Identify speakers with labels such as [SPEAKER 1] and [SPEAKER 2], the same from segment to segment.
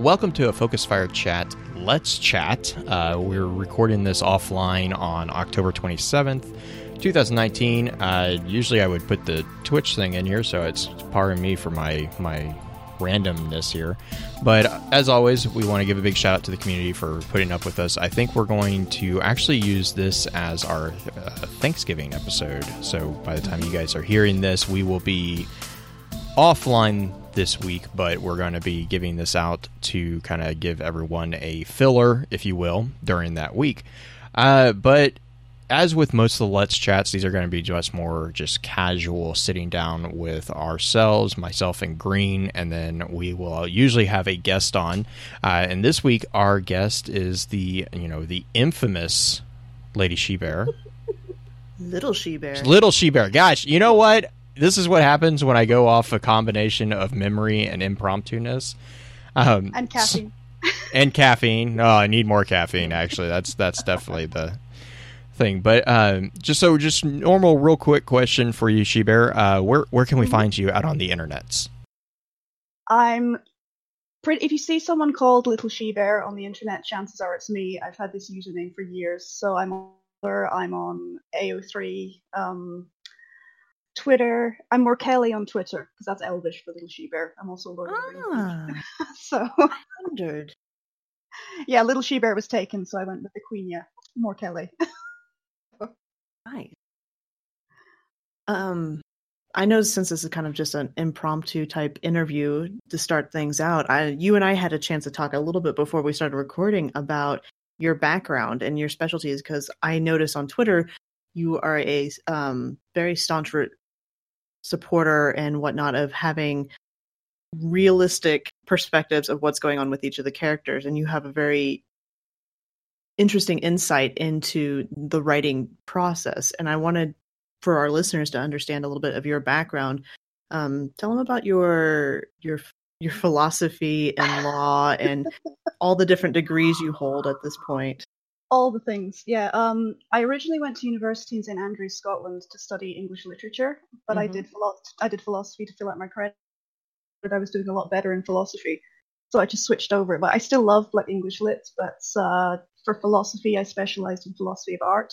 [SPEAKER 1] welcome to a Focus Fire Chat Let's Chat. Uh, we're recording this offline on October 27th, 2019. Uh, usually I would put the Twitch thing in here, so it's pardon me for my, my randomness here. But as always, we want to give a big shout out to the community for putting up with us. I think we're going to actually use this as our uh, Thanksgiving episode. So by the time you guys are hearing this, we will be offline this week, but we're going to be giving this out to kind of give everyone a filler, if you will, during that week. Uh, but as with most of the Let's Chats, these are going to be just more just casual sitting down with ourselves, myself and Green, and then we will usually have a guest on. Uh, and this week, our guest is the you know the infamous Lady She Bear.
[SPEAKER 2] Little She Bear.
[SPEAKER 1] Little She Bear. Gosh, you know what? This is what happens when I go off a combination of memory and impromptu-ness. Um,
[SPEAKER 3] and caffeine.
[SPEAKER 1] and caffeine. Oh, I need more caffeine. Actually, that's that's definitely the thing. But um, just so, just normal, real quick question for you, She Bear. Uh, where where can we
[SPEAKER 3] Mhm.
[SPEAKER 1] find you out on the internets?
[SPEAKER 3] I'm pretty. If you see someone called Little She Bear on the internet, chances are it's me. I've had this username for years, so I'm on. I'm on AO3, um, Twitter. I'm more Kelly on Twitter because that's Elvish for Little She Bear. I'm also Lord of the Rings.
[SPEAKER 2] Ah,
[SPEAKER 3] So
[SPEAKER 2] wondered.
[SPEAKER 3] yeah, Little She Bear was taken, so I went with the Queen. Yeah, more Kelly.
[SPEAKER 2] Nice. Um, I know since this is kind of just an impromptu type interview to start things out, I you and I had a chance to talk a little bit before we started recording about your background and your specialties because I noticed on Twitter you are a um, very staunch re- supporter and whatnot of having realistic perspectives of what's going on with each of the characters, and you have a very interesting insight into the writing process. And I wanted for our listeners to understand a little bit of your background. Um, tell them about your your your philosophy and law and all the different degrees you hold at this point.
[SPEAKER 3] All the things, yeah. Um, I originally went to university in St Andrews, Scotland, to study English literature, but I
[SPEAKER 2] Mhm.
[SPEAKER 3] did I did philosophy to fill out my credit. But I was doing a lot better in philosophy, so I just switched over. But I still love like English lit, but uh, for philosophy, I specialized in philosophy of art.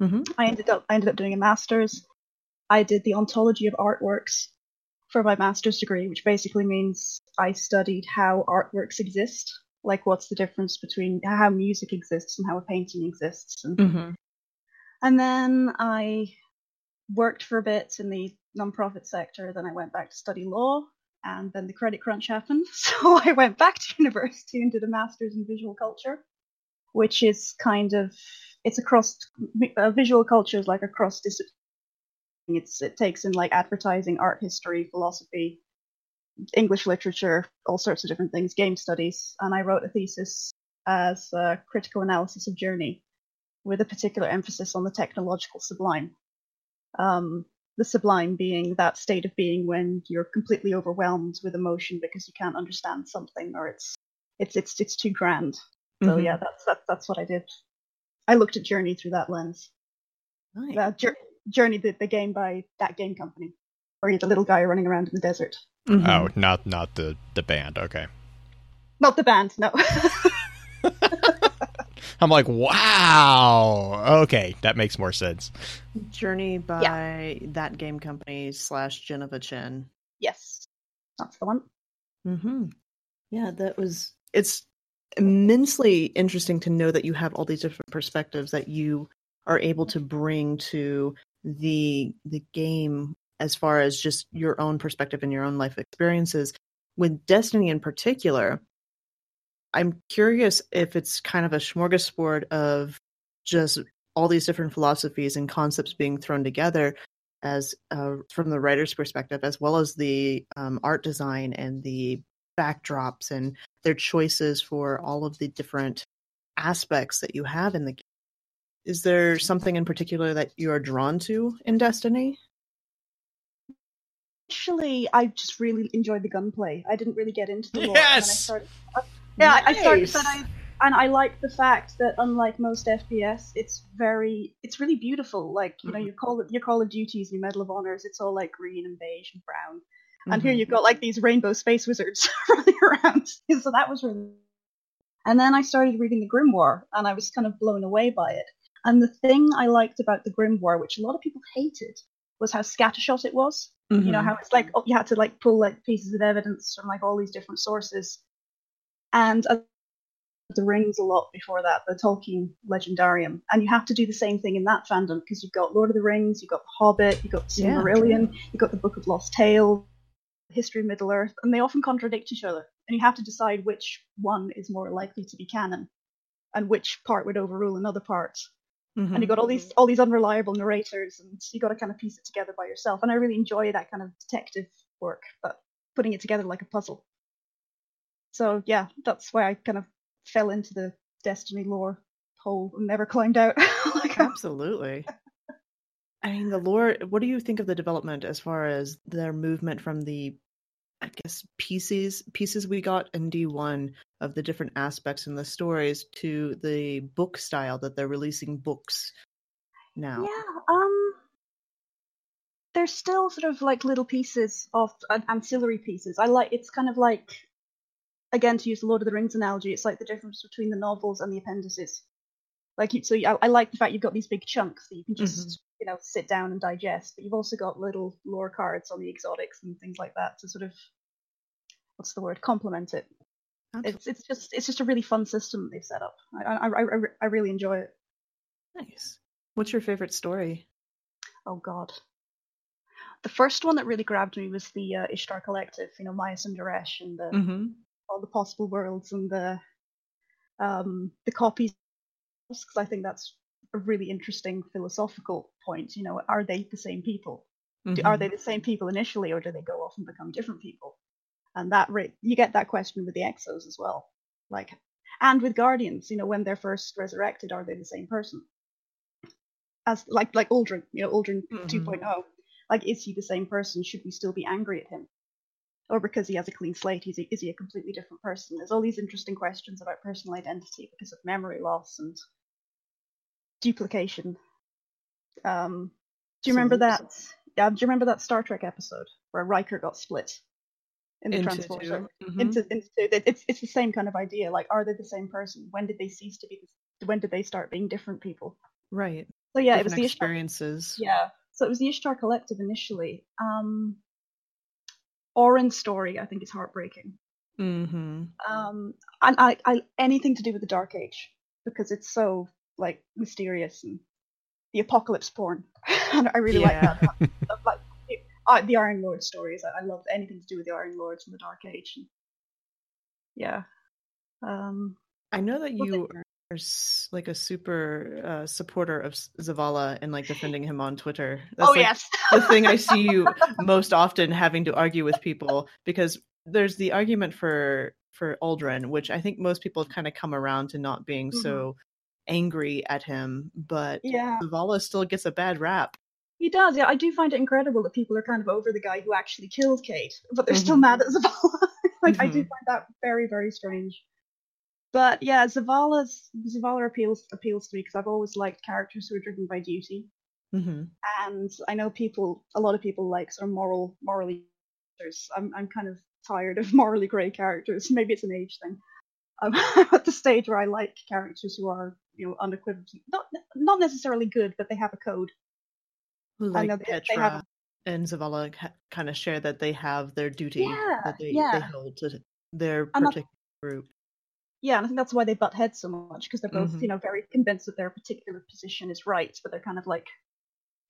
[SPEAKER 2] Mhm.
[SPEAKER 3] I ended up I ended up doing a master's. I did the ontology of artworks for my master's degree, which basically means I studied how artworks exist, like what's the difference between how music exists and how a painting exists. And,
[SPEAKER 2] Mm-hmm.
[SPEAKER 3] and then I worked for a bit in the nonprofit sector. Then I went back to study law, and then the credit crunch happened. So I went back to university and did a master's in visual culture, which is kind of it's across uh, visual culture is like across cross discipline. It's it takes in like advertising, art history, philosophy, English literature, all sorts of different things, game studies, and I wrote a thesis as a critical analysis of journey, with a particular emphasis on the technological sublime. Um, the sublime being that state of being when you're completely overwhelmed with emotion because you can't understand something or it's it's it's it's too grand. So
[SPEAKER 2] Mhm.
[SPEAKER 3] yeah, that's that's that's what I did. I looked at Journey through that lens.
[SPEAKER 2] Nice.
[SPEAKER 3] Uh, Journey, the, the game by that game company, where you're the little guy running around in the desert.
[SPEAKER 2] Mhm.
[SPEAKER 1] Oh, not not the the band. Okay.
[SPEAKER 3] Not the band, no.
[SPEAKER 1] I'm like, wow. Okay, that makes more sense.
[SPEAKER 2] Journey by that game company slash Jenova Chen.
[SPEAKER 3] yes, that's the one.
[SPEAKER 2] Mm-hmm. Yeah, that was. It's immensely interesting to know that you have all these different perspectives that you are able to bring to the the game as far as just your own perspective and your own life experiences. With Destiny in particular, I'm curious if it's kind of a smorgasbord of just all these different philosophies and concepts being thrown together as uh, from the writer's perspective, as well as the um, art design and the backdrops and their choices for all of the different aspects that you have in the game. Is there something in particular that you are drawn to in Destiny?
[SPEAKER 3] Actually, I just really enjoyed the gunplay. I didn't really get into the lore. and then I
[SPEAKER 1] Yes!
[SPEAKER 3] started, uh, yeah, I- I started, but I and I like the fact that unlike most FPS, it's very, it's really beautiful. Like you know,
[SPEAKER 2] Mhm.
[SPEAKER 3] your Call of your Call of Duties, your Medal of Honors, it's all like green and beige and brown. And here
[SPEAKER 2] Mhm.
[SPEAKER 3] you've got like these rainbow space wizards running around. So that was really. And then I started reading the Grimoire, and I was kind of blown away by it. And the thing I liked about the Grimoire, which a lot of people hated, was how scattershot it was. You know
[SPEAKER 2] Mhm.
[SPEAKER 3] how it's like oh, you had to like pull like pieces of evidence from like all these different sources. And uh, the Rings a lot before that, the Tolkien Legendarium, and you have to do the same thing in that fandom because you've got Lord of the Rings, you've got The Hobbit, you've got the
[SPEAKER 2] Yeah.
[SPEAKER 3] Silmarillion, you've got the Book of Lost Tales, History of Middle Earth, and they often contradict each other, and you have to decide which one is more likely to be canon, and which part would overrule another part.
[SPEAKER 2] Mhm.
[SPEAKER 3] And you've got all these all these unreliable narrators, and you got to kind of piece it together by yourself. And I really enjoy that kind of detective work, but putting it together like a puzzle. So yeah, that's why I kind of fell into the Destiny lore hole and never climbed out. like,
[SPEAKER 2] Absolutely. I mean, the lore. What do you think of the development as far as their movement from the, I guess, pieces pieces we got in D one of the different aspects in the stories to the book style that they're releasing books now?
[SPEAKER 3] Yeah, um, there's still sort of like little pieces of an ancillary pieces. I like it's kind of like, again, to use the Lord of the Rings analogy, it's like the difference between the novels and the appendices. Like, you, so I, I like the fact you've got these big chunks that you can just you know sit down and digest, but you've also got little lore cards on the exotics and things like that to sort of what's the word complement it.
[SPEAKER 2] Absolutely.
[SPEAKER 3] It's it's just it's just a really fun system they've set up. I I, I, I- I really enjoy it.
[SPEAKER 2] Nice. What's your favorite story?
[SPEAKER 3] Oh God. The first one that really grabbed me was the uh, Ishtar Collective. You know, Maya Sundaresh and the,
[SPEAKER 2] Mm-hmm.
[SPEAKER 3] all the possible worlds and the um the copies. Because I think that's a really interesting philosophical point. You know, are they the same people?
[SPEAKER 2] Mm-hmm.
[SPEAKER 3] Are they the same people initially, or do they go off and become different people? And that ra- you get that question with the Exos as well, like, and with Guardians. You know, when they're first resurrected, are they the same person? As like like Uldren, you know, Uldren
[SPEAKER 2] Mhm.
[SPEAKER 3] 2.0. Like, is he the same person? Should we still be angry at him? Or because he has a clean slate, is he, is he a completely different person? There's all these interesting questions about personal identity because of memory loss and duplication. Um, do you remember that? Yeah, do you remember that Star Trek episode where Riker got split in the
[SPEAKER 2] Into
[SPEAKER 3] transporter?
[SPEAKER 2] Mhm.
[SPEAKER 3] Into, into it- it's it's the same kind of idea. Like, are they the same person? When did they cease to be? When did they start being different people?
[SPEAKER 2] Right.
[SPEAKER 3] So yeah, it was
[SPEAKER 2] Different
[SPEAKER 3] the Ishtar
[SPEAKER 2] experiences.
[SPEAKER 3] yeah. So it was the Ishtar Collective initially. Um, Oren's story, I think, is heartbreaking.
[SPEAKER 2] Mm-hmm.
[SPEAKER 3] Um, and I, I anything to do with the Dark Age because it's so like mysterious and the apocalypse porn. and I really like
[SPEAKER 2] Yeah.
[SPEAKER 3] that. Of, like the, uh, the Iron Lord stories. I, I love anything to do with the Iron Lords and the Dark Age. And, yeah. Um,
[SPEAKER 2] I know that
[SPEAKER 3] Well,
[SPEAKER 2] you are like a super uh, supporter of Zavala and like defending him on Twitter. That's
[SPEAKER 3] oh
[SPEAKER 2] like
[SPEAKER 3] yes.
[SPEAKER 2] the thing I see you most often having to argue with people because there's the argument for for Uldren, which I think most people have kind of come around to not being so angry at him, but
[SPEAKER 3] yeah.
[SPEAKER 2] Zavala still gets a bad rap.
[SPEAKER 3] He does, yeah. I do find it incredible that people are kind of over the guy who actually killed Cayde, but they're still
[SPEAKER 2] Mhm.
[SPEAKER 3] mad at Zavala. like I do
[SPEAKER 2] Mhm.
[SPEAKER 3] find that very, very strange. But yeah, Zavala's Zavala appeals appeals to me because I've always liked characters who are driven by duty,
[SPEAKER 2] hmm
[SPEAKER 3] and I know people, a lot of people like sort of moral, morally. characters. I'm I'm kind of tired of morally grey characters. Maybe it's an age thing. I'm at the stage where I like characters who are, you know, unequivocally not not necessarily good, but they have a code.
[SPEAKER 2] Like
[SPEAKER 3] know they- they
[SPEAKER 2] Petra
[SPEAKER 3] have-
[SPEAKER 2] and Zavala kind of share that they have their duty
[SPEAKER 3] Yeah,
[SPEAKER 2] that they, they hold to their
[SPEAKER 3] And
[SPEAKER 2] particular group.
[SPEAKER 3] Yeah, and I think that's why they butt heads so much because they're both,
[SPEAKER 2] Mhm.
[SPEAKER 3] you know, very convinced that their particular position is right, but they're kind of like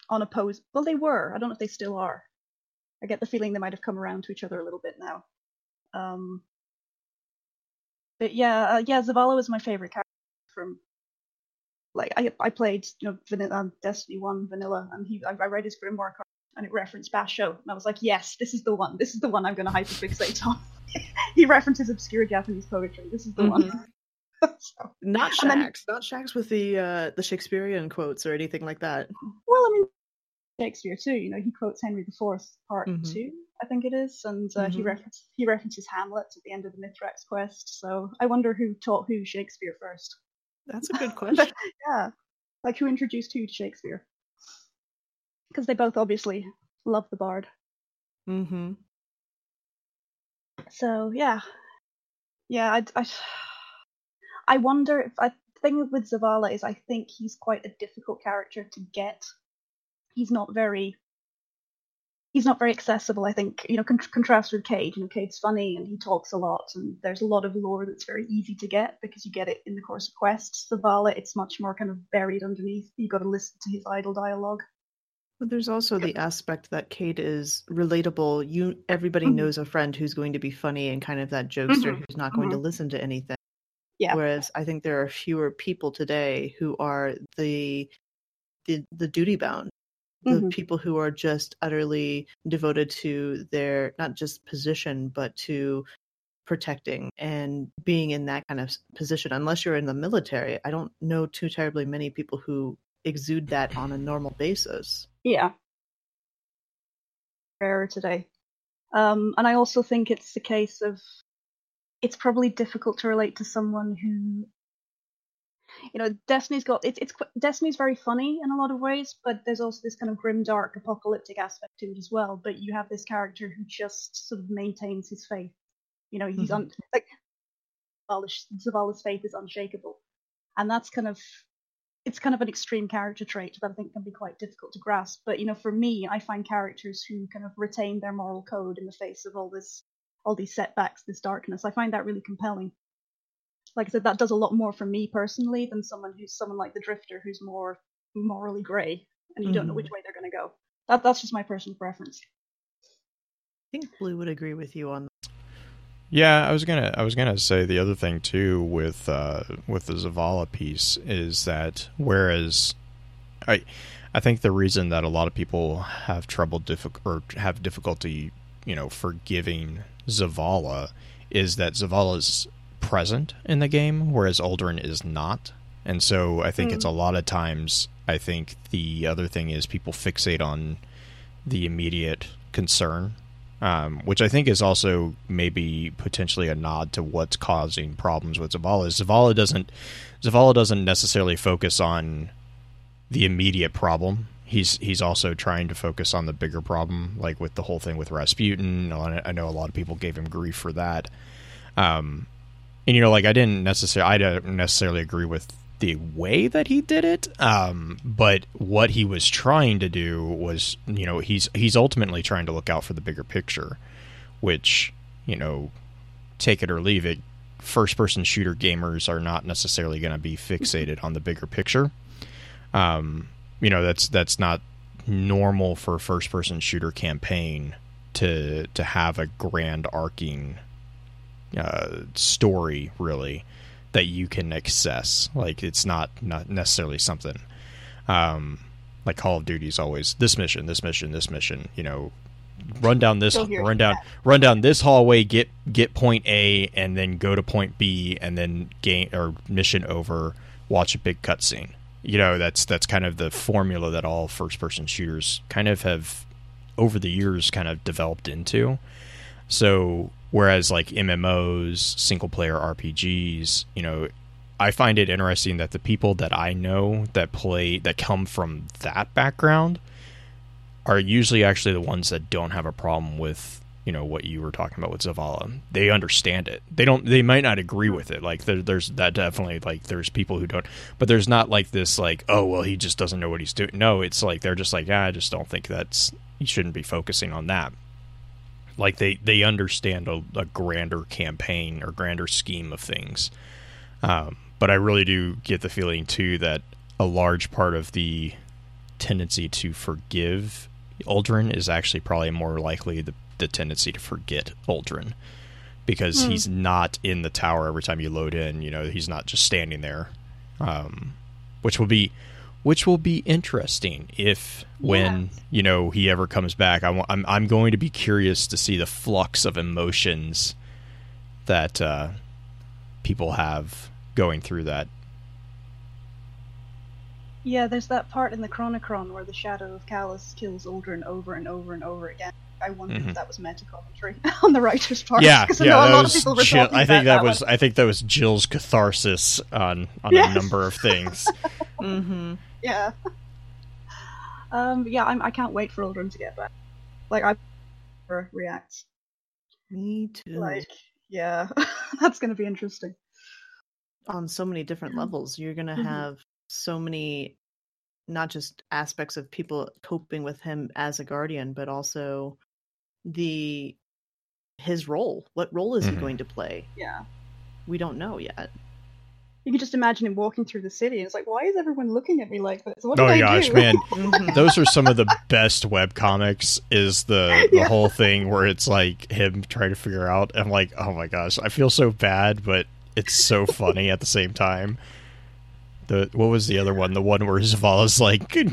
[SPEAKER 3] unopposed. Well, they were. I don't know if they still are. I get the feeling they might have come around to each other a little bit now. Um, but yeah, uh, yeah, Zavala was my favorite character from. Like I, I played, you know, vanilla, um, Destiny One vanilla, and he, I, I read his Grimoire card, and it referenced Basho, and I was like, yes, this is the one. This is the one I'm going to hyperfixate on. he references obscure Japanese poetry. This is the one. so,
[SPEAKER 2] Not Shax, not Shax with the uh, the Shakespearean quotes or anything like that.
[SPEAKER 3] well, I mean, Shakespeare too. You know, he quotes Henry IV, Part
[SPEAKER 2] Mhm.
[SPEAKER 3] Two, I think it is, and uh, he
[SPEAKER 2] Mhm.
[SPEAKER 3] references he references Hamlet at the end of the Mithrax quest. So I wonder who taught who Shakespeare first.
[SPEAKER 2] That's a good question.
[SPEAKER 3] yeah, like who introduced who to Shakespeare? Because they both obviously love the bard.
[SPEAKER 2] mm-hmm.
[SPEAKER 3] So yeah, yeah. I, I, I wonder if I thing with Zavala is I think he's quite a difficult character to get. He's not very he's not very accessible. I think you know, con- contrast with Cayde. You know, Cayde's funny and he talks a lot, and there's a lot of lore that's very easy to get because you get it in the course of quests. Zavala, it's much more kind of buried underneath. You've got to listen to his idle dialogue.
[SPEAKER 2] But there's also the aspect that Cayde is relatable. You everybody
[SPEAKER 3] Mhm.
[SPEAKER 2] knows a friend who's going to be funny and kind of that jokester
[SPEAKER 3] Mhm.
[SPEAKER 2] who's not going to listen to anything.
[SPEAKER 3] Yeah.
[SPEAKER 2] Whereas I think there are fewer people today who are the the the duty bound. The
[SPEAKER 3] Mhm.
[SPEAKER 2] people who are just utterly devoted to their not just position but to protecting and being in that kind of position. Unless you're in the military, I don't know too terribly many people who exude that on a normal basis.
[SPEAKER 3] Yeah. Rarer today. Um, and I also think it's the case of it's probably difficult to relate to someone who you know Destiny's got it's it's Destiny's very funny in a lot of ways, but there's also this kind of grim, dark, apocalyptic aspect to it as well. But you have this character who just sort of maintains his faith. You know, he's mm-hmm. un- like Zavala's, Zavala's faith is unshakable, and that's kind of it's kind of an extreme character trait that I think can be quite difficult to grasp. But you know, for me, I find characters who kind of retain their moral code in the face of all this, all these setbacks, this darkness. I find that really compelling. Like I said, that does a lot more for me personally than someone who's someone like the Drifter, who's more morally grey, and you don't know which way they're going to go. That that's just my personal preference.
[SPEAKER 2] I think Blue would agree with you on
[SPEAKER 1] Yeah, I was gonna I was gonna say the other thing too with uh, with the Zavala piece is that whereas I I think the reason that a lot of people have trouble diffi- or have difficulty you know forgiving Zavala is that Zavala is present in the game whereas Uldren is not, and so I think
[SPEAKER 3] Mm.
[SPEAKER 1] it's a lot of times I think the other thing is people fixate on the immediate concern um, which I think is also maybe potentially a nod to what's causing problems with Zavala. Zavala doesn't Zavala doesn't necessarily focus on the immediate problem. He's he's also trying to focus on the bigger problem, like with the whole thing with Rasputin. I know a lot of people gave him grief for that. Um, and you know, like I didn't necessarily I don't necessarily agree with the way that he did it um, but what he was trying to do was you know he's he's ultimately trying to look out for the bigger picture which you know take it or leave it first person shooter gamers are not necessarily going to be fixated on the bigger picture. Um, you know that's that's not normal for a first person shooter campaign to to have a grand arcing uh, story really that you can access. Like it's not not necessarily something um, like Call of Duty's always this mission, this mission, this mission. You know, run down this, run down, run down this hallway, get get point A, and then go to point B, and then gain or mission over. Watch a big cutscene. You know, that's that's kind of the formula that all first person shooters kind of have over the years kind of developed into. So whereas like MMOs, single player RPGs, you know, I find it interesting that the people that I know that play that come from that background are usually actually the ones that don't have a problem with you know what you were talking about with Zavala. They understand it. They don't. They might not agree with it. Like there, there's that definitely like there's people who don't. But there's not like this like oh well he just doesn't know what he's doing. No, it's like they're just like ah, I just don't think that's you shouldn't be focusing on that like they they understand a, a grander campaign or grander scheme of things um, but i really do get the feeling too that a large part of the tendency to forgive Uldren is actually probably more likely the, the tendency to forget Uldren because
[SPEAKER 3] Hmm.
[SPEAKER 1] he's not in the tower every time you load in you know he's not just standing there um, which will be which will be interesting if when
[SPEAKER 3] Yes.
[SPEAKER 1] you know he ever comes back I am I'm, I'm going to be curious to see the flux of emotions that uh, people have going through that
[SPEAKER 3] Yeah, there's that part in the Chronicon where the shadow of Calus kills Uldren over and over and over again. I wondered
[SPEAKER 1] Mhm.
[SPEAKER 3] if that was meta commentary on the writer's part.
[SPEAKER 1] yeah
[SPEAKER 3] I
[SPEAKER 1] yeah that was Jill, I think that was
[SPEAKER 3] one.
[SPEAKER 1] I think that was Jill's catharsis on on
[SPEAKER 3] Yes.
[SPEAKER 1] a number of things
[SPEAKER 2] Mm-hmm.
[SPEAKER 3] Yeah. Um, yeah, I'm, I can't wait for Uldren to get back. Like, I react.
[SPEAKER 2] Me too.
[SPEAKER 3] Like, yeah, that's going to be interesting.
[SPEAKER 2] On so many different levels, you're going to
[SPEAKER 3] Mhm.
[SPEAKER 2] have so many, not just aspects of people coping with him as a guardian, but also the his role. What role is
[SPEAKER 1] Mhm.
[SPEAKER 2] he going to play?
[SPEAKER 3] Yeah.
[SPEAKER 2] We don't know yet.
[SPEAKER 3] You can just imagine him walking through the city, and it's like, why is everyone looking at me like this? What
[SPEAKER 1] Oh
[SPEAKER 3] did
[SPEAKER 1] gosh,
[SPEAKER 3] do?
[SPEAKER 1] man.
[SPEAKER 2] Mhm.
[SPEAKER 1] Those are some of the best web comics is the the
[SPEAKER 3] Yeah.
[SPEAKER 1] whole thing where it's like him trying to figure out I'm like, oh my gosh, I feel so bad, but it's so funny at the same time. The what was the other one? The one where Zavala's like be-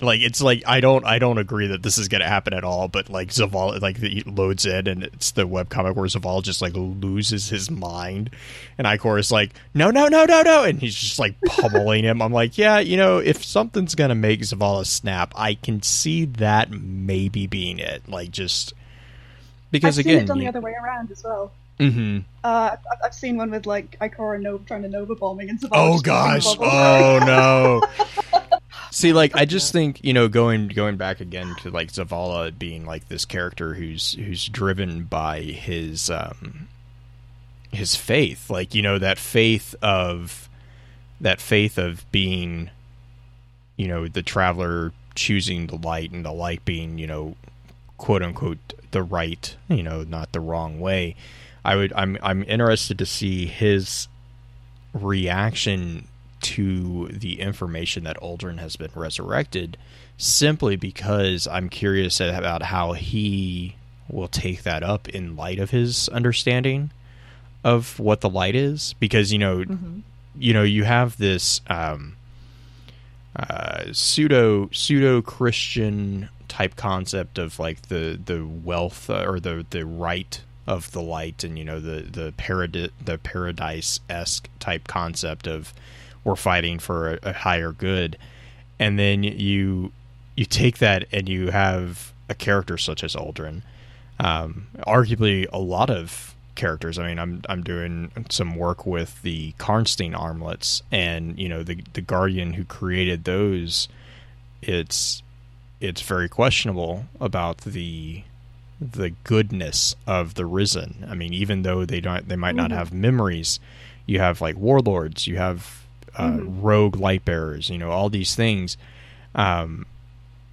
[SPEAKER 1] like it's like I don't I don't agree that this is gonna happen at all, but like Zavala like he loads in and it's the webcomic where Zavala just like loses his mind and Ikora is like, No, no, no, no, no and he's just like pummeling him. I'm like, Yeah, you know, if something's gonna make Zavala snap, I can see that maybe being it. Like just because
[SPEAKER 3] I've seen
[SPEAKER 1] again
[SPEAKER 3] it done the
[SPEAKER 1] you-
[SPEAKER 3] other way around as well.
[SPEAKER 1] Mhm.
[SPEAKER 3] Uh, I've, seen one with like Ikora Nova trying to Nova bombing and Zavala
[SPEAKER 1] Oh gosh. Oh no. See, like I just think you know going going back again to like Zavala being like this character who's who's driven by his um his faith, like you know that faith of that faith of being you know the traveler choosing the light and the light being you know quote unquote the right you know not the wrong way i would i'm i'm interested to see his reaction to the information that Uldren has been resurrected simply because I'm curious about how he will take that up in light of his understanding of what the light is because you know
[SPEAKER 2] Mhm.
[SPEAKER 1] you know you have this um, uh, pseudo pseudo Christian type concept of like the the wealth uh, or the the right of the light and you know the the paradi- the paradise esque type concept of we're fighting for a, a higher good and then you you take that and you have a character such as Uldren um, arguably a lot of characters. I mean, I'm I'm doing some work with the Karnstein armlets, and you know the the Guardian who created those. It's it's very questionable about the the goodness of the Risen. I mean, even though they don't, they might not
[SPEAKER 3] Mhm.
[SPEAKER 1] have memories. You have like warlords. You have uh,
[SPEAKER 3] Mhm.
[SPEAKER 1] rogue light bearers. You know all these things. Um,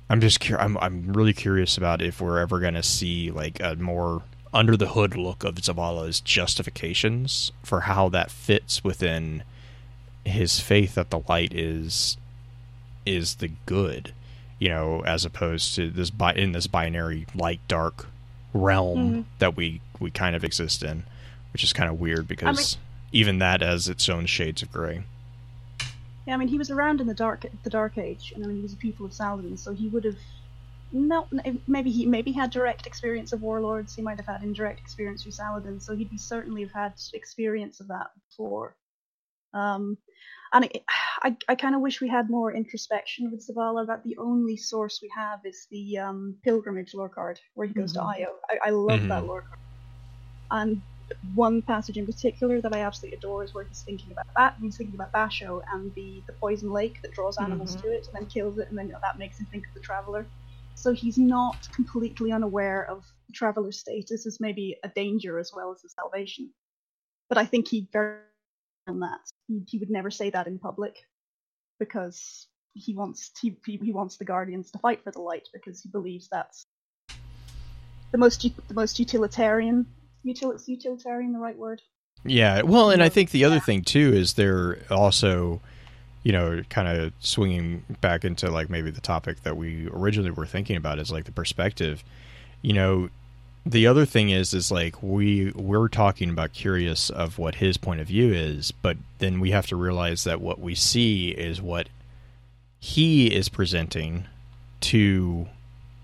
[SPEAKER 1] I'm just cur- I'm I'm really curious about if we're ever going to see like a more under the hood look of Zavala's justifications for how that fits within his faith that the light is is the good, you know, as opposed to this bi- in this binary light dark realm
[SPEAKER 3] Mhm.
[SPEAKER 1] that we we kind of exist in, which is kind of weird because even that has its own shades of gray.
[SPEAKER 3] Yeah, I mean, he was around in the dark, the Dark Age, and I mean, he was a pupil of Saladin, so he would have. No, maybe he maybe had direct experience of warlords. He might have had indirect experience through Saladin, so he'd certainly have had experience of that before. Um, and it, I, I kind of wish we had more introspection with Zavala. That the only source we have is the um, pilgrimage lore card where he goes
[SPEAKER 2] Mhm.
[SPEAKER 3] to Io. I, I love that
[SPEAKER 1] Mhm.
[SPEAKER 3] lore card. And one passage in particular that I absolutely adore is where he's thinking about that. He's thinking about Basho and the, the poison lake that draws animals
[SPEAKER 2] Mhm.
[SPEAKER 3] to it and then kills it, and then that makes him think of the traveler. So he's not completely unaware of the traveler's status as maybe a danger as well as a salvation. But I think he very on that. He, he would never say that in public because he wants he, he wants the guardians to fight for the light because he believes that's the most the most utilitarian util utilitarian the right word
[SPEAKER 1] Yeah, well, and I think the other thing too is they're also, you know, kind of swinging back into like maybe the topic that we originally were thinking about is like the perspective. You know, the other thing is is like we we're talking about curious of what his point of view is, but then we have to realize that what we see is what he is presenting to,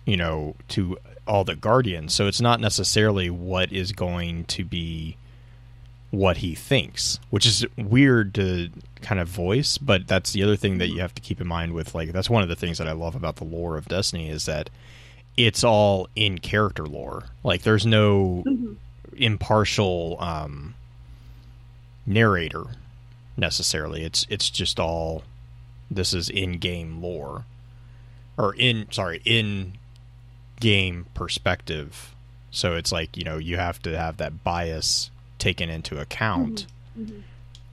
[SPEAKER 1] you know, to all the guardians. So it's not necessarily what is going to be what he thinks, which is weird to kind of voice, but that's the other thing that you have to keep in mind with like that's one of the things that I love about the lore of Destiny is that it's all in character lore. Like there's no impartial um narrator necessarily. It's it's just all this is in-game lore or in sorry, in game perspective So it's like you know you have to have that bias taken into account,
[SPEAKER 3] Mm-hmm.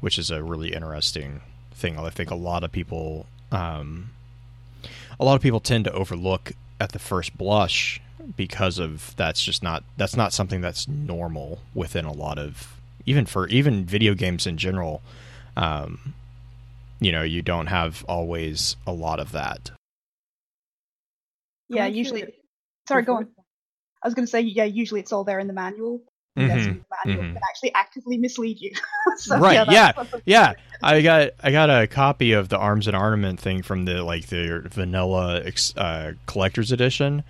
[SPEAKER 1] which is a really interesting thing. I think a lot of people, um, a lot of people tend to overlook at the first blush because of that's just not that's not something that's normal within a lot of even for even video games in general. Um, you know, you don't have always a lot of that.
[SPEAKER 3] Yeah, usually. Sorry, go on. I was going to say, yeah, usually it's all there in the manual.
[SPEAKER 1] Mhm,
[SPEAKER 3] the manual
[SPEAKER 1] mhm.
[SPEAKER 3] can actually actively mislead you. So,
[SPEAKER 1] Right,
[SPEAKER 3] that's-
[SPEAKER 1] Yeah, I got I got a copy of the arms and armament thing from the like the vanilla ex- uh, collector's edition,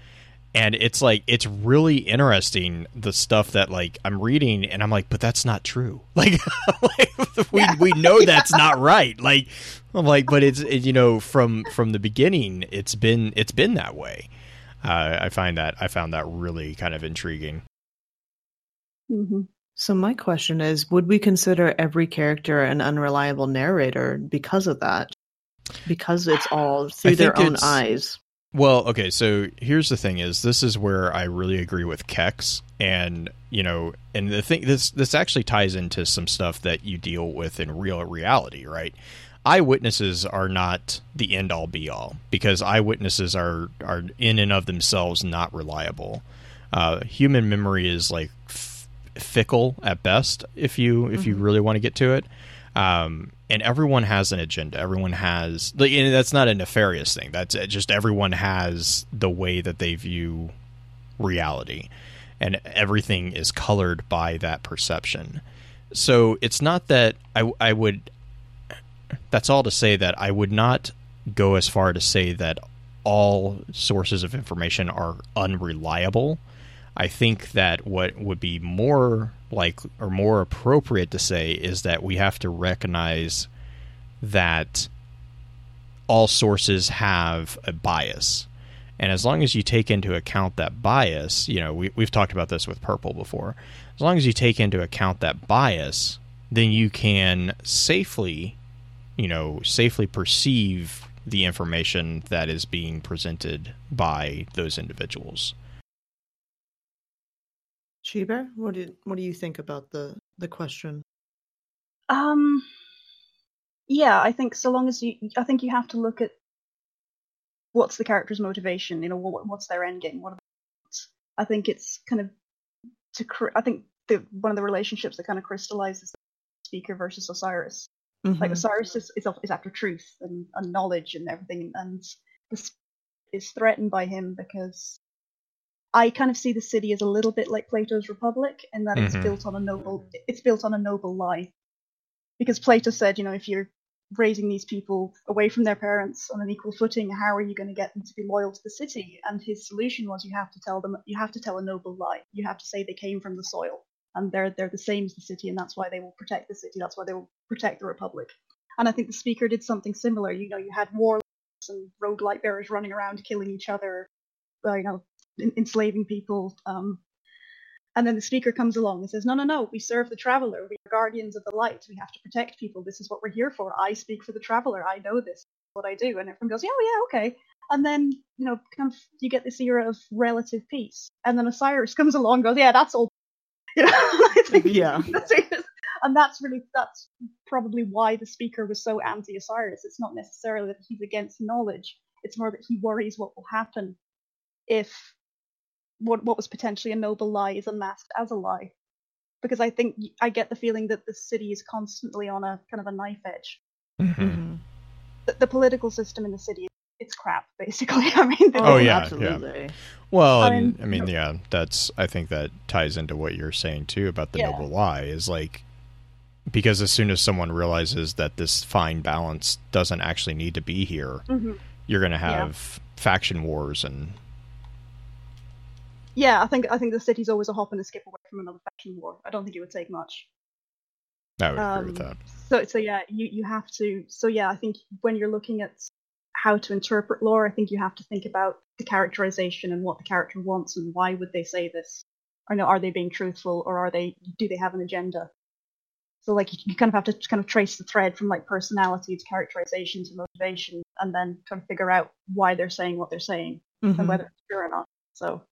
[SPEAKER 1] and it's like it's really interesting the stuff that like I'm reading, and I'm like, but that's not true. Like, like we we know that's not right. Like, I'm like, but it's it, you know from from the beginning, it's been it's been that way. Uh, I find that I found that really kind of intriguing.
[SPEAKER 3] Mhm.
[SPEAKER 2] So my question is, would we consider every character an unreliable narrator because of that? Because it's all through their own eyes.
[SPEAKER 1] Well, okay, so here's the thing is this is where I really agree with Kex and you know, and the thing this this actually ties into some stuff that you deal with in real reality, right? Eyewitnesses are not the end all be all because eyewitnesses are are in and of themselves not reliable. Uh, human memory is like f- fickle at best if you if you
[SPEAKER 2] Mhm.
[SPEAKER 1] really want to get to it. Um, and everyone has an agenda. Everyone has, like, and that's not a nefarious thing. That's uh, just everyone has the way that they view reality, and everything is colored by that perception. So it's not that I, I would. That's all to say that I would not go as far to say that all sources of information are unreliable. I think that what would be more like or more appropriate to say is that we have to recognize that all sources have a bias. And as long as you take into account that bias, you know, we, we've talked about this with purple before. As long as you take into account that bias, then you can safely, you know, safely perceive the information that is being presented by those individuals.
[SPEAKER 2] Cheever, what do what do you think about the the question?
[SPEAKER 3] Um, yeah, I think so long as you, I think you have to look at what's the character's motivation. You know, what, what's their end game? What are I think it's kind of to. cr- I think the one of the relationships that kind of crystallizes the speaker versus Osiris. Like
[SPEAKER 2] Mhm.
[SPEAKER 3] Osiris is, is, is after truth and, and knowledge and everything, and this is threatened by him because I kind of see the city as a little bit like Plato's Republic in that
[SPEAKER 1] Mhm.
[SPEAKER 3] it's built on a noble it's built on a noble lie. Because Plato said, you know, if you're raising these people away from their parents on an equal footing, how are you going to get them to be loyal to the city? And his solution was you have to tell them you have to tell a noble lie. You have to say they came from the soil and they're they're the same as the city and that's why they will protect the city. That's why they will protect the republic. And I think the speaker did something similar. You know, you had warlords and rogue light bearers running around killing each other, you know, enslaving people. Um, and then the speaker comes along and says, "No, no, no. We serve the traveler. We are guardians of the light. We have to protect people. This is what we're here for. I speak for the traveler. I know this. is What I do." And everyone goes, "Yeah, oh, yeah, okay." And then you know, kind of, you get this era of relative peace. And then Osiris comes along, and goes, "Yeah, that's all." You know, I think
[SPEAKER 2] Yeah.
[SPEAKER 3] that's and that's really that's probably why the speaker was so anti-Osiris. It's not necessarily that he's against knowledge. It's more that he worries what will happen if what what was potentially a noble lie is unmasked as a lie. Because I think I get the feeling that the city is constantly on a kind of a knife edge.
[SPEAKER 2] Mhm.
[SPEAKER 3] The, the political system in the city, it's crap, basically. I mean,
[SPEAKER 1] Oh, yeah, yeah.
[SPEAKER 2] absolutely.
[SPEAKER 1] Well,
[SPEAKER 3] I
[SPEAKER 1] and,
[SPEAKER 3] mean,
[SPEAKER 1] I mean, yeah, that's. I think that ties into what you're saying too about the
[SPEAKER 3] Yeah.
[SPEAKER 1] noble lie is like because as soon as someone realizes that this fine balance doesn't actually need to be here,
[SPEAKER 3] Mhm.
[SPEAKER 1] you're going to
[SPEAKER 3] Yeah.
[SPEAKER 1] have faction wars and
[SPEAKER 3] Yeah, I think I think the city's always a hop and a skip away from another faction war. I don't think it would take much.
[SPEAKER 1] I would agree with
[SPEAKER 3] Um,
[SPEAKER 1] that.
[SPEAKER 3] So so yeah, you you have to. So yeah, I think when you're looking at how to interpret lore, I think you have to think about the characterization and what the character wants and why would they say this. Or no, are they being truthful or are they do they have an agenda? So like you, you kind of have to kind of trace the thread from like personality to characterization to motivation, and then kind of figure out why they're saying what they're saying
[SPEAKER 2] Mhm.
[SPEAKER 3] and whether it's true or not. So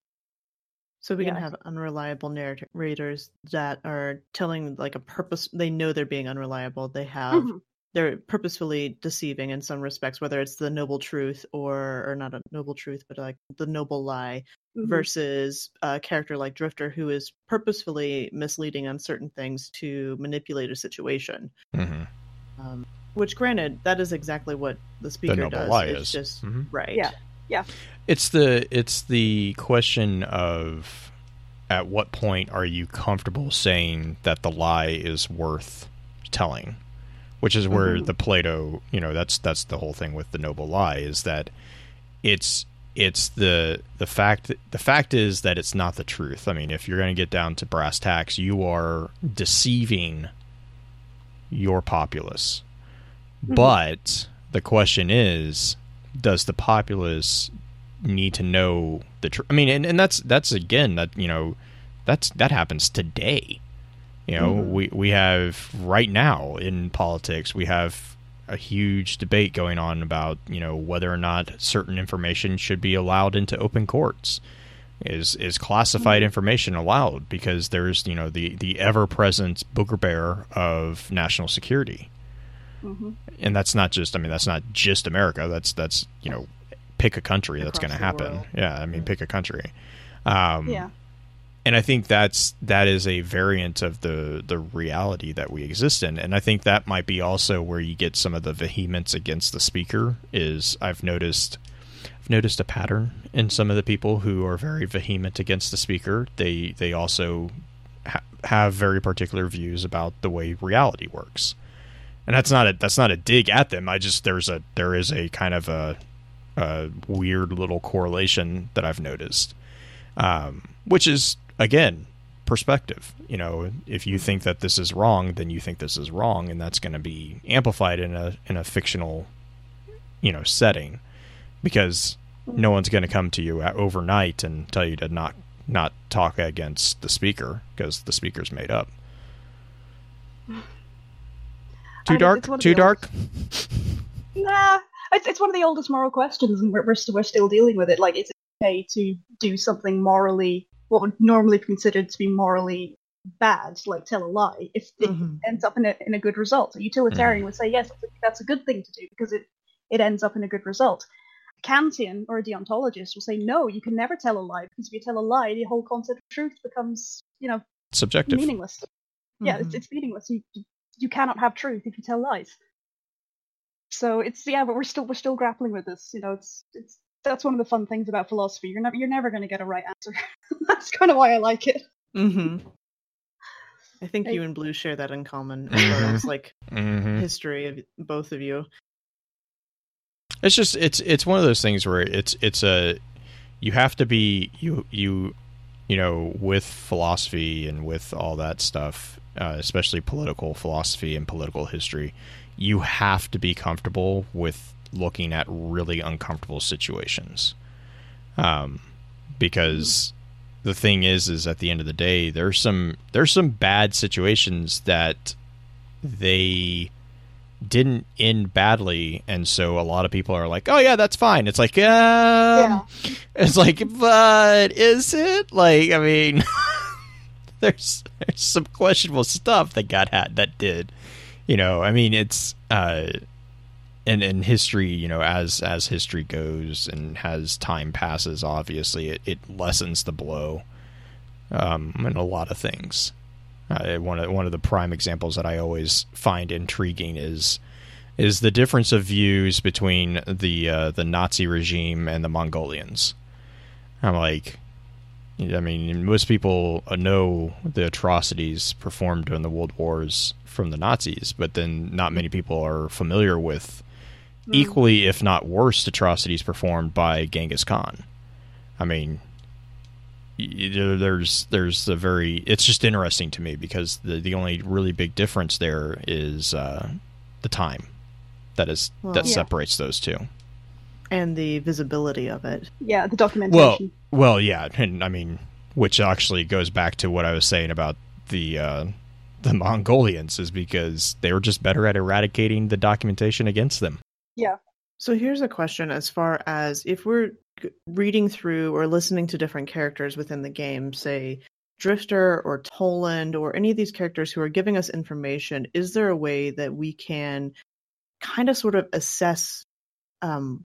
[SPEAKER 2] So we can have unreliable narrators that are telling like a purpose. They know they're being unreliable. They have
[SPEAKER 3] Mhm.
[SPEAKER 2] they're purposefully deceiving in some respects, whether it's the noble truth or or not a noble truth, but like the noble lie
[SPEAKER 3] Mhm.
[SPEAKER 2] versus a character like Drifter who is purposefully misleading on certain things to manipulate a situation.
[SPEAKER 1] hmm
[SPEAKER 2] Um, which, granted, that is exactly what the speaker
[SPEAKER 1] noble
[SPEAKER 2] does.
[SPEAKER 1] lie
[SPEAKER 2] it's
[SPEAKER 1] is.
[SPEAKER 2] just
[SPEAKER 1] Mhm.
[SPEAKER 2] right.
[SPEAKER 3] Yeah.
[SPEAKER 1] It's the it's the question of at what point are you comfortable saying that the lie is worth telling? Which is where
[SPEAKER 2] Mhm.
[SPEAKER 1] the Plato, you know, that's that's the whole thing with the noble lie is that it's it's the the fact the fact is that it's not the truth. I mean, if you're going to get down to brass tacks, you are deceiving your populace.
[SPEAKER 3] Mhm.
[SPEAKER 1] But the question is, does the populace need to know the truth? I mean, and, and that's that's again that you know that's that happens today. You know,
[SPEAKER 2] Mhm.
[SPEAKER 1] we we have right now in politics we have a huge debate going on about you know whether or not certain information should be allowed into open courts. Is is classified information allowed because there's you know the the ever present booger bear of national security
[SPEAKER 3] Mhm.
[SPEAKER 1] and that's not just i mean that's not just america that's that's you know pick a country that's going to happen
[SPEAKER 2] world.
[SPEAKER 1] yeah i mean
[SPEAKER 2] Yeah.
[SPEAKER 1] pick a country um
[SPEAKER 3] Yeah.
[SPEAKER 1] and i think that's that is a variant of the the reality that we exist in and i think that might be also where you get some of the vehemence against the speaker is i've noticed i've noticed a pattern in some of the people who are very vehement against the speaker they they also ha- have very particular views about the way reality works and that's not a that's not a dig at them. I just there's a there is a kind of a, a weird little correlation that I've noticed, um, which is again perspective. You know, if you think that this is wrong, then you think this is wrong, and that's going to be amplified in a in a fictional, you know, setting, because no one's going to come to you overnight and tell you to not not talk against the speaker because the speaker's made up. Too dark?
[SPEAKER 3] it's
[SPEAKER 1] Too dark?
[SPEAKER 3] Nah, it's, it's one of the oldest moral questions, and we're, we're, still, we're still dealing with it. Like, is it okay to do something morally, what would normally be considered to be morally bad, like tell a lie, if it
[SPEAKER 2] Mhm.
[SPEAKER 3] ends up in a, in a good result? A utilitarian would say, yes, that's a, good thing to do because it, it ends up in a good result. A Kantian or a deontologist will say, no, you can never tell a lie because if you tell a lie, the whole concept of truth becomes, you know,
[SPEAKER 1] Subjective.
[SPEAKER 3] meaningless. Yeah, it's,
[SPEAKER 2] Mhm.
[SPEAKER 3] it's meaningless. You you- you cannot have truth if you tell lies. So it's yeah, but we're still we're still grappling with this. You know, it's it's that's one of the fun things about philosophy. You're never you're never going to get a right answer. that's kind of why I like it.
[SPEAKER 2] Mhm. I think
[SPEAKER 3] Hey.
[SPEAKER 2] you and Blue share that in common as far
[SPEAKER 1] Mhm.
[SPEAKER 2] as like
[SPEAKER 1] hmm
[SPEAKER 2] history of both of you.
[SPEAKER 1] It's just it's it's one of those things where it's it's a you have to be you you you know with philosophy and with all that stuff, uh, especially political philosophy and political history, you have to be comfortable with looking at really uncomfortable situations, um, because the thing is is at the end of the day there's some there's some bad situations that they didn't end badly. And so a lot of people are like oh yeah that's fine. It's like um,
[SPEAKER 3] Yeah.
[SPEAKER 1] it's like but is it? Like i mean there's there's some questionable stuff that got had that did you know i mean it's uh and in history you know as as history goes and as time passes obviously it, it lessens the blow um in a lot of things uh, one of one of the prime examples that I always find intriguing is is the difference of views between the uh, the Nazi regime and the Mongolians. I'm like, I mean, most people know the atrocities performed during the World Wars from the Nazis, but then not many people are familiar with
[SPEAKER 3] Mm.
[SPEAKER 1] equally, if not worse, atrocities performed by Genghis Khan. I mean, there's there's a very it's just interesting to me because the the only really big difference there is uh, the time that is
[SPEAKER 2] Well-
[SPEAKER 1] that
[SPEAKER 3] Yeah.
[SPEAKER 1] separates those two.
[SPEAKER 2] And the visibility of it.
[SPEAKER 3] Yeah, the documentation.
[SPEAKER 1] well, yeah, and I mean, which actually goes back to what I was saying about the uh, the Mongolians is because they were just better at eradicating the documentation against them.
[SPEAKER 3] yeah.
[SPEAKER 2] So here's a question as far as if we're reading through or listening to different characters within the game, say Drifter or Toland or any of these characters who are giving us information, is there a way that we can kind of sort of assess um,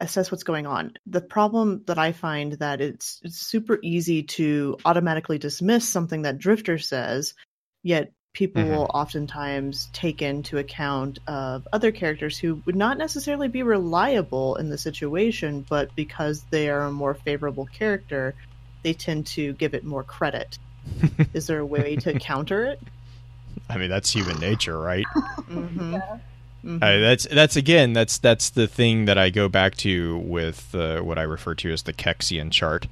[SPEAKER 2] assess what's going on? The problem that I find that it's, it's super easy to automatically dismiss something that Drifter says, yet people
[SPEAKER 1] Mhm.
[SPEAKER 2] will oftentimes take into account of other characters who would not necessarily be reliable in the situation, but because they are a more favorable character, they tend to give it more credit. Is there a way to counter it?
[SPEAKER 1] I mean, that's human nature, right?
[SPEAKER 2] Mm-hmm.
[SPEAKER 3] Yeah.
[SPEAKER 1] Uh, that's that's again that's that's the thing that I go back to with uh, what I refer to as the Kexian chart.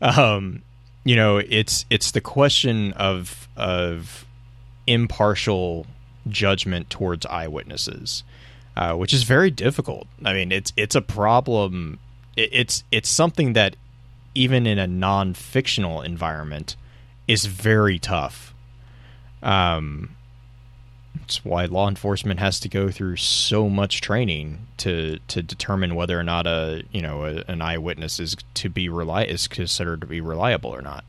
[SPEAKER 1] Um, you know, it's it's the question of of impartial judgment towards eyewitnesses, uh, which is very difficult. I mean, it's it's a problem. It, it's it's something that even in a non fictional environment is very tough. Um, it's why law enforcement has to go through so much training to to determine whether or not a you know a, an eyewitness is to be rely is considered to be reliable or not.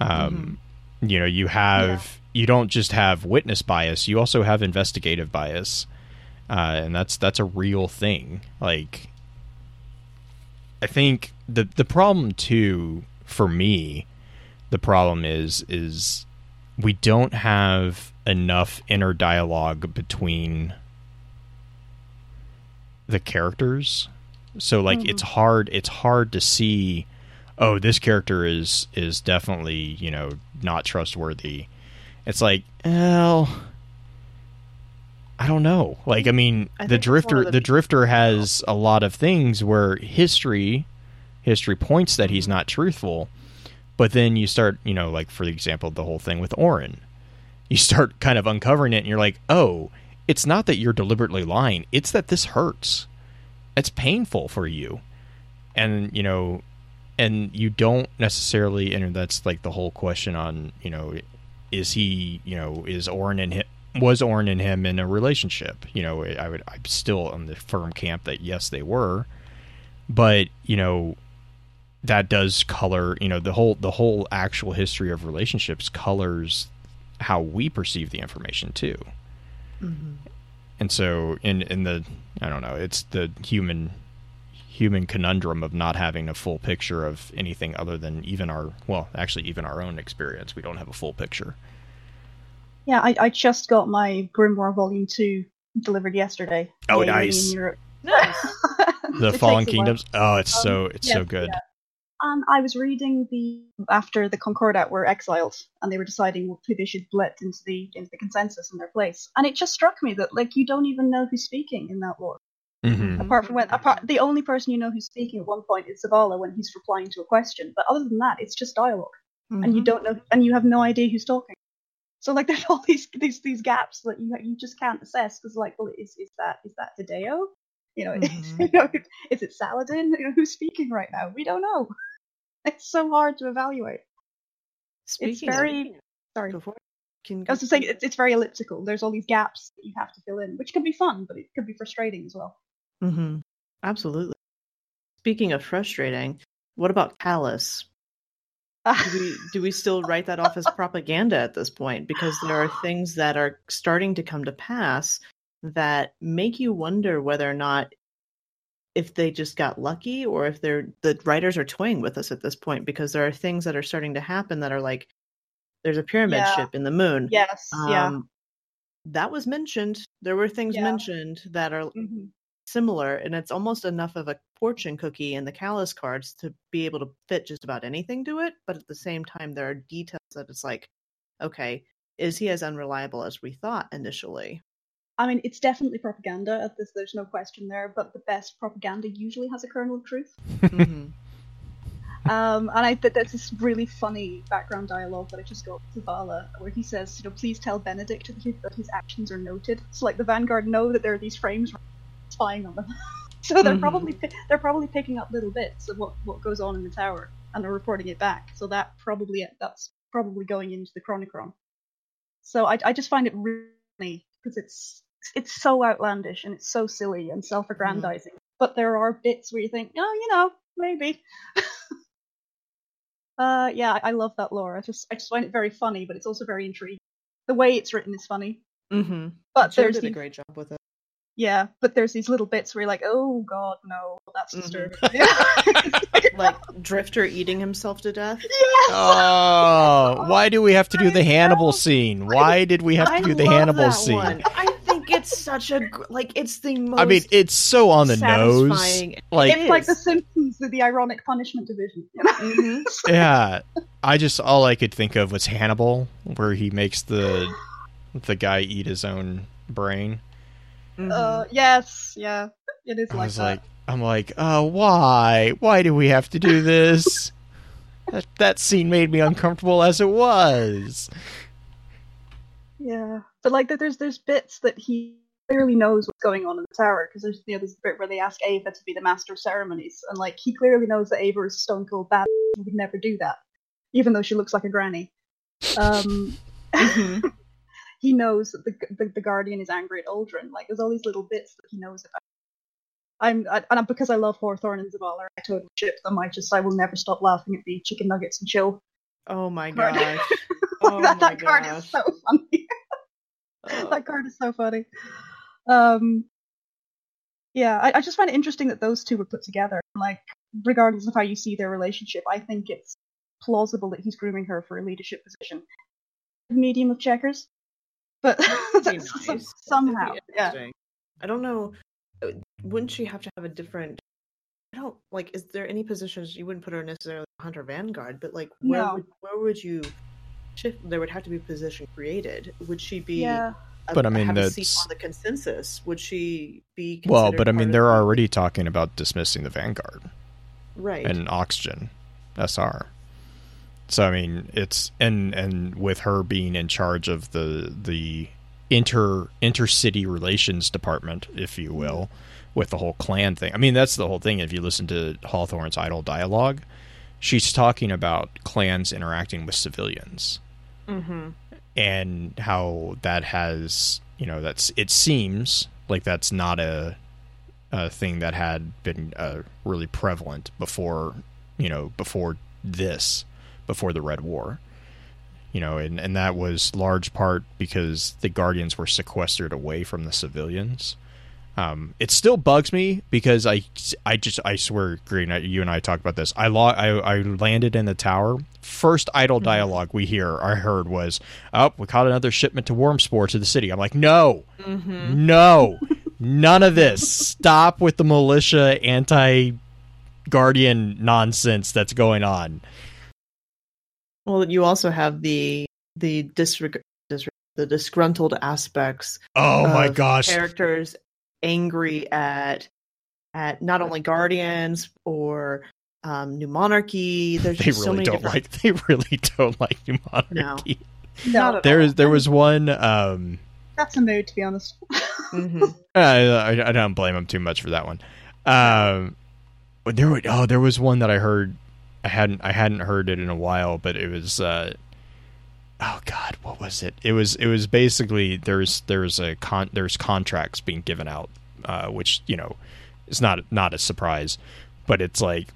[SPEAKER 1] Um, You know, you have you don't just have witness bias; you also have investigative bias, uh, and that's that's a real thing. Like, I think the the problem too for me, the problem is is we don't have enough inner dialogue between the characters. So like
[SPEAKER 3] Mhm.
[SPEAKER 1] it's hard it's hard to see oh this character is is definitely you know not trustworthy. It's like well i don't know. Like i mean
[SPEAKER 2] I
[SPEAKER 1] the
[SPEAKER 2] think it's one
[SPEAKER 1] drifter the,
[SPEAKER 2] the-
[SPEAKER 1] drifter has a lot of things where history history points that he's not truthful but then you start you know like for example the whole thing with orin you start kind of uncovering it and you're like oh it's not that you're deliberately lying. It's that this hurts. It's painful for you. And you know and you don't necessarily and that's like the whole question on you know is he you know is Orin and him was Orin and him in a relationship? You know I would I'm still on the firm camp that yes they were. But you know that does color you know the whole the whole actual history of relationships colors how we perceive the information too
[SPEAKER 2] Mm-hmm.
[SPEAKER 1] and so in in the I don't know, it's the human human conundrum of not having a full picture of anything other than even our well, actually even our own experience. We don't have a full picture.
[SPEAKER 3] Yeah, I, I just got my Grimoire Volume 2 delivered yesterday.
[SPEAKER 1] Oh, nice.
[SPEAKER 3] in Europe.
[SPEAKER 2] Nice.
[SPEAKER 1] The
[SPEAKER 3] It
[SPEAKER 1] Fallen
[SPEAKER 3] takes a while.
[SPEAKER 1] Kingdoms. Oh, it's
[SPEAKER 3] Um,
[SPEAKER 1] so it's so good.
[SPEAKER 3] yeah. Um, I was reading the after the Concordat were exiled, and they were deciding who they should let into the into the consensus in their place. And it just struck me that like you don't even know who's speaking in that lore.
[SPEAKER 1] hmm
[SPEAKER 3] Apart from when, apart, the only person you know who's speaking at one point is Zavala when he's replying to a question. But other than that, it's just dialogue, and
[SPEAKER 2] Mm-hmm.
[SPEAKER 3] you don't know, and you have no idea who's talking. So like, there's all these these these gaps that you you just can't assess because like, well, is is that is that Hideo? You know,
[SPEAKER 2] Mhm.
[SPEAKER 3] you know, is it Saladin? You know, who's speaking right now? We don't know. It's so hard to evaluate.
[SPEAKER 2] Speaking
[SPEAKER 3] it's
[SPEAKER 2] of-
[SPEAKER 3] very sorry.
[SPEAKER 2] Go for. Can
[SPEAKER 3] I was just saying it's, it's very elliptical. There's all these gaps that you have to fill in, which can be fun, but it could be frustrating as well.
[SPEAKER 2] hmm Absolutely. Speaking of frustrating, what about Calus? Do we do we still write that off as propaganda at this point? Because there are things that are starting to come to pass that make you wonder whether or not if they just got lucky or if they're the writers are toying with us at this point because there are things that are starting to happen that are like there's a pyramid
[SPEAKER 3] Yeah.
[SPEAKER 2] ship in the moon.
[SPEAKER 3] yes, yeah.
[SPEAKER 2] Um, That was mentioned. There were things
[SPEAKER 3] Yeah.
[SPEAKER 2] mentioned that are
[SPEAKER 3] Mhm.
[SPEAKER 2] similar, and it's almost enough of a fortune cookie in the Calus cards to be able to fit just about anything to it. But at the same time, there are details that it's like, okay, is he as unreliable as we thought initially?
[SPEAKER 3] I mean, it's definitely propaganda. This, there's no question there. But the best propaganda usually has a kernel of truth.
[SPEAKER 2] Mhm.
[SPEAKER 3] Um, and I think there's this really funny background dialogue that I just got with Zavala, where he says, you know, please tell Benedict that his, that his actions are noted. So like the Vanguard know that there are these frames spying on them. so they're
[SPEAKER 2] Mhm.
[SPEAKER 3] probably they're probably picking up little bits of what, what goes on in the tower and are reporting it back. So that probably that's probably going into the Chronicon. So I, I just find it really because it's it's so outlandish and it's so silly and self-aggrandizing. but there are bits where you think, oh, you know, maybe. uh, yeah, I I love that lore. I just, I just find it very funny, but it's also very intriguing. The way it's written is funny,
[SPEAKER 2] Mm-hmm.
[SPEAKER 3] but
[SPEAKER 2] Joe
[SPEAKER 3] there's
[SPEAKER 2] did a great job with it.
[SPEAKER 3] yeah, but there's these little bits where you're like, oh god, no, that's
[SPEAKER 2] Mhm.
[SPEAKER 3] disturbing. Yeah.
[SPEAKER 2] Like Drifter eating himself to death.
[SPEAKER 3] yes!
[SPEAKER 1] Oh, why do we have to do the
[SPEAKER 3] I
[SPEAKER 1] Hannibal
[SPEAKER 3] know.
[SPEAKER 1] scene? Why did we have to
[SPEAKER 2] I
[SPEAKER 1] do the Hannibal scene?
[SPEAKER 2] one. I think it's such a like it's the most.
[SPEAKER 1] I mean, it's so on the nose.
[SPEAKER 2] satisfying-
[SPEAKER 1] Like,
[SPEAKER 3] it's like the Simpsons with the ironic punishment division. You know?
[SPEAKER 2] Mhm.
[SPEAKER 1] yeah, I just all I could think of was Hannibal, where he makes the the guy eat his own brain.
[SPEAKER 2] Mhm.
[SPEAKER 3] Uh, yes, yeah, it is
[SPEAKER 1] I
[SPEAKER 3] like
[SPEAKER 1] was
[SPEAKER 3] that.
[SPEAKER 1] like, I'm like, oh, why? Why do we have to do this? that that scene made me uncomfortable as it was.
[SPEAKER 3] Yeah, but like that, there's there's bits that he clearly knows what's going on in the tower because there's you know there's a bit where they ask Ava to be the master of ceremonies, and like he clearly knows that Ava is stone cold bad and would never do that, even though she looks like a granny. Um,
[SPEAKER 2] Mhm.
[SPEAKER 3] he knows that the, the the guardian is angry at Uldren. Like there's all these little bits that he knows about. I'm I, and because I love Hawthorne and Zavala, I totally ship them. I just I will never stop laughing at the chicken nuggets and chill.
[SPEAKER 2] Oh my gosh.
[SPEAKER 3] Like,
[SPEAKER 2] Oh
[SPEAKER 3] that
[SPEAKER 2] my
[SPEAKER 3] that card is so funny.
[SPEAKER 2] Oh.
[SPEAKER 3] that card is so funny. Um, yeah, I, I just find it interesting that those two were put together. Like, regardless of how you see their relationship, I think it's plausible that he's grooming her for a leadership position. Medium of checkers, but
[SPEAKER 2] nice.
[SPEAKER 3] somehow, yeah.
[SPEAKER 2] I don't know. uh, Wouldn't she have to have a different? I don't like. Is there any positions you wouldn't put her necessarily Hunter Vanguard, but like where
[SPEAKER 3] No.
[SPEAKER 2] would where would you shift? There would have to be a position created. Would she be?
[SPEAKER 3] Yeah,
[SPEAKER 2] a-
[SPEAKER 1] But, I mean,
[SPEAKER 2] have a seat
[SPEAKER 1] that's-
[SPEAKER 2] on the consensus. Would she be?
[SPEAKER 1] Well, but I mean, they're
[SPEAKER 2] the-
[SPEAKER 1] already talking about dismissing the Vanguard
[SPEAKER 2] right.
[SPEAKER 1] and Oxygen, SR. So I mean, it's and and with her being in charge of the the inter intercity relations department, if you mm-hmm. will, with the whole clan thing. I mean, that's the whole thing. If you listen to Hawthorne's idle dialogue, she's talking about clans interacting with civilians
[SPEAKER 2] mm-hmm.
[SPEAKER 1] and how that has you know that's it seems like that's not a a thing that had been uh, really prevalent before you know before this before the red war you know and and that was large part because the guardians were sequestered away from the civilians um, it still bugs me because I, I just I swear, Green, I- you and I talked about this. I, lo- I I landed in the tower. First idle dialogue we hear, I heard was, "Oh, we caught another shipment to Wormspore to the city." I'm like, "No,
[SPEAKER 2] Mm-hmm.
[SPEAKER 1] no, none of this. Stop with the militia anti guardian nonsense that's going on."
[SPEAKER 2] Well, you also have the the disreg- disreg- the disgruntled aspects
[SPEAKER 1] Oh my gosh,
[SPEAKER 2] characters angry at at not only guardians or um, new monarchy. There's
[SPEAKER 1] they
[SPEAKER 2] just so
[SPEAKER 1] really
[SPEAKER 2] many
[SPEAKER 1] don't
[SPEAKER 2] different.
[SPEAKER 1] like. They really don't like new monarchy.
[SPEAKER 2] Not
[SPEAKER 3] no,
[SPEAKER 2] at
[SPEAKER 1] There there was one. Um,
[SPEAKER 3] that's a mood to be honest.
[SPEAKER 2] Mhm.
[SPEAKER 1] Uh, I, I don't blame him too much for that one. Um, but there were oh there was one that I heard I hadn't I hadn't heard it in a while, but it was uh, oh god what was it? It was it was basically there's there's a con there's contracts being given out, uh, which you know is not not a surprise, but it's like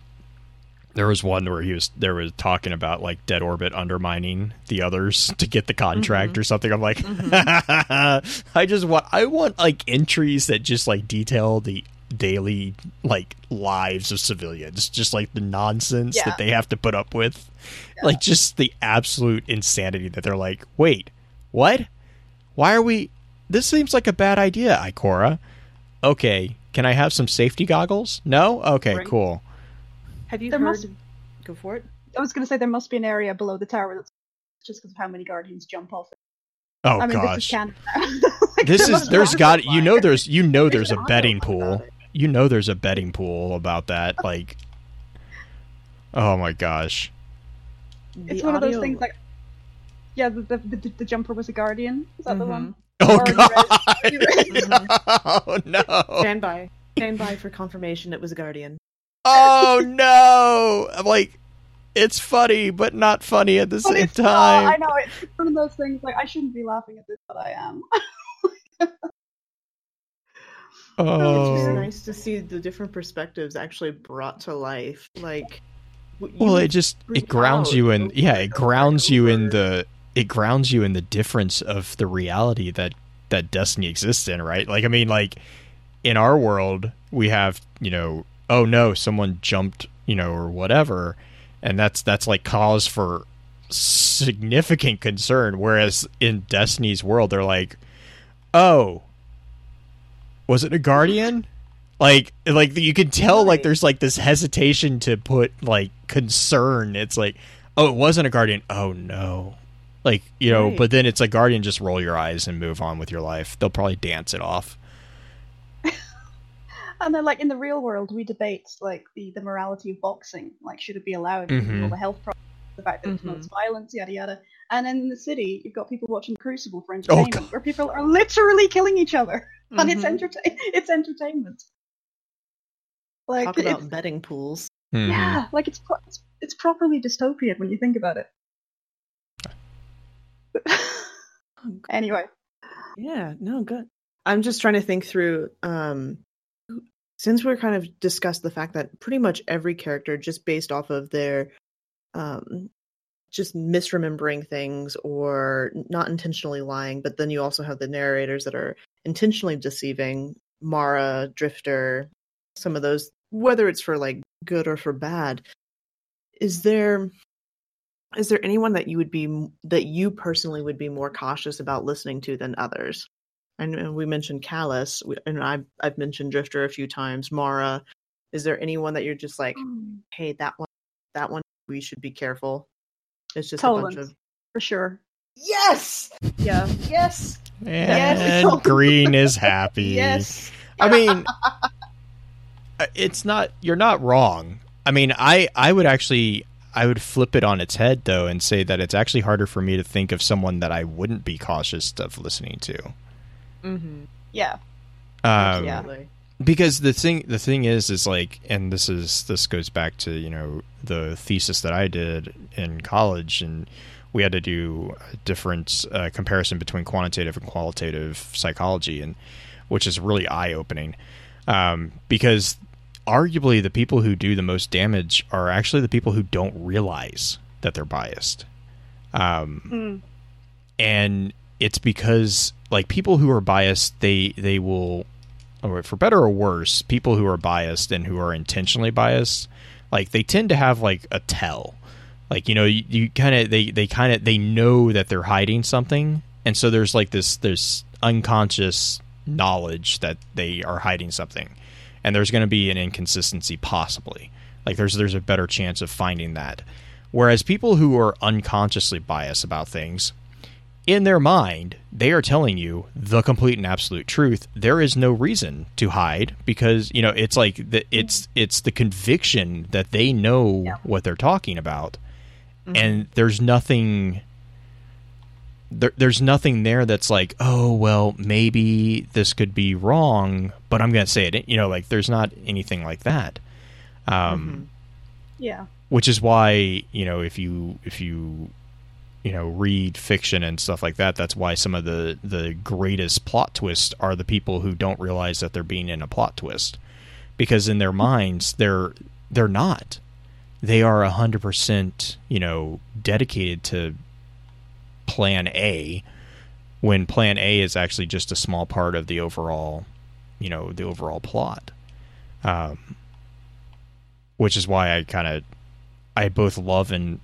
[SPEAKER 1] there was one where he was there was talking about like dead orbit undermining the others to get the contract or something. I'm like, I just want I want like entries that just like detail the daily like lives of civilians, just like the nonsense
[SPEAKER 3] Yeah.
[SPEAKER 1] that they have to put up with, like just the absolute insanity that they're like, wait, what? Why are we? This seems like a bad idea, Ikora. Okay, can I have some safety goggles? No. Okay,
[SPEAKER 2] Right.
[SPEAKER 1] cool.
[SPEAKER 2] Have you
[SPEAKER 3] There
[SPEAKER 2] heard?
[SPEAKER 3] must-
[SPEAKER 2] Go for it.
[SPEAKER 3] I was going to say there must be an area below the tower that's just because of how many guardians jump off. it.
[SPEAKER 1] Oh
[SPEAKER 3] I mean, this is
[SPEAKER 1] gosh,
[SPEAKER 3] canon. Like,
[SPEAKER 1] this
[SPEAKER 3] there
[SPEAKER 1] is
[SPEAKER 3] must be
[SPEAKER 1] there's
[SPEAKER 3] an
[SPEAKER 1] got you know there's you know there's
[SPEAKER 2] There's
[SPEAKER 1] a betting pool.
[SPEAKER 2] About it.
[SPEAKER 1] You know there's a betting pool about that. Like, oh my gosh.
[SPEAKER 3] It's
[SPEAKER 2] The
[SPEAKER 3] one of those things like, yeah, the the, the, the jumper was a guardian. Is that the mm-hmm. one?
[SPEAKER 1] Oh
[SPEAKER 3] Already
[SPEAKER 1] god.
[SPEAKER 3] read- already mm-hmm.
[SPEAKER 1] oh no.
[SPEAKER 2] Stand by. Stand by for confirmation. It was a guardian.
[SPEAKER 1] Oh no. I'm like it's funny but not funny at the
[SPEAKER 3] But
[SPEAKER 1] same
[SPEAKER 3] it's not,
[SPEAKER 1] time.
[SPEAKER 3] I know it's one of those things like I shouldn't be laughing at this, but I am.
[SPEAKER 1] Oh,
[SPEAKER 2] It's just nice to see the different perspectives actually brought to life. Like,
[SPEAKER 1] well, it just it grounds
[SPEAKER 2] out
[SPEAKER 1] you in yeah, it grounds you in the it grounds you in the difference of the reality that that Destiny exists in, right? Like, I mean, like in our world, we have you know, oh no, someone jumped, you know, or whatever, and that's that's like cause for significant concern. Whereas in Destiny's world, they're like, oh, was it a guardian? Like, like you can tell, like there's like this hesitation to put like concern. It's like, oh, it wasn't a guardian. Oh no, like you know.
[SPEAKER 2] Right.
[SPEAKER 1] But then it's a guardian. Just roll your eyes and move on with your life. They'll probably dance it off.
[SPEAKER 3] And then, like in the real world, we debate like the, the morality of boxing. Like, should it be allowed?
[SPEAKER 1] Mhm.
[SPEAKER 3] All the health problems, the fact that it promotes violence, yada yada. And then in the city, you've got people watching Crucible for entertainment,
[SPEAKER 1] God.
[SPEAKER 3] where people are literally killing each other, and it's
[SPEAKER 2] Mhm.
[SPEAKER 3] entertain it's entertainment. Like,
[SPEAKER 2] Talk about
[SPEAKER 3] it's,
[SPEAKER 2] betting pools.
[SPEAKER 1] Mhm.
[SPEAKER 3] yeah, like it's, pro- it's it's properly dystopian when you think about it. anyway,
[SPEAKER 2] Yeah, no, good. I'm just trying to think through um since we're kind of discussed the fact that pretty much every character just based off of their um just misremembering things or not intentionally lying, but then you also have the narrators that are intentionally deceiving, Mara, Drifter, some of those whether it's for like good or for bad. Is there is there anyone that you would be that you personally would be more cautious about listening to than others? I know we mentioned Calus, and I've I've mentioned Drifter a few times. Mara, is there anyone that you're just like, hmm. hey, that one, that one, we should be careful. It's just a bunch of
[SPEAKER 3] for sure.
[SPEAKER 2] yes,
[SPEAKER 3] Yeah.
[SPEAKER 2] yes,
[SPEAKER 1] And
[SPEAKER 2] Yes.
[SPEAKER 1] Green is happy.
[SPEAKER 2] yes.
[SPEAKER 1] I mean, uh, it's not. You're not wrong. I mean, I I would actually I would flip it on its head though and say that it's actually harder for me to think of someone that I wouldn't be cautious of listening to.
[SPEAKER 2] Mm-hmm.
[SPEAKER 3] Yeah.
[SPEAKER 1] Um,
[SPEAKER 3] Yeah.
[SPEAKER 1] Because the thing the thing is is like and this is this goes back to you know the thesis that i did in college and we had to do a different uh, comparison between quantitative and qualitative psychology and which is really eye-opening um, because arguably the people who do the most damage are actually the people who don't realize that they're biased um,
[SPEAKER 3] Mm.
[SPEAKER 1] and it's because like people who are biased they they will or for better or worse people who are biased and who are intentionally biased like they tend to have like a tell. Like you know you, you kind of they they kind of they know that they're hiding something and so there's like this this unconscious knowledge that they are hiding something and there's going to be an inconsistency possibly. Like there's there's a better chance of finding that. Whereas people who are unconsciously biased about things in their mind, they are telling you the complete and absolute truth. There is no reason to hide because you know it's like the, it's it's the conviction that they know
[SPEAKER 3] Yeah.
[SPEAKER 1] what they're talking about, and there's nothing. There, there's nothing there that's like, oh well, maybe this could be wrong, but I'm going to say it. You know, like there's not anything like that. Um,
[SPEAKER 3] Yeah.
[SPEAKER 1] which is why you know if you if you you know read fiction and stuff like that that's why some of the the greatest plot twists are the people who don't realize that they're being in a plot twist. Because in their minds they're they're not. They are a hundred percent you know dedicated to plan A when plan A is actually just a small part of the overall you know the overall plot. Um which is why I kind of I both love and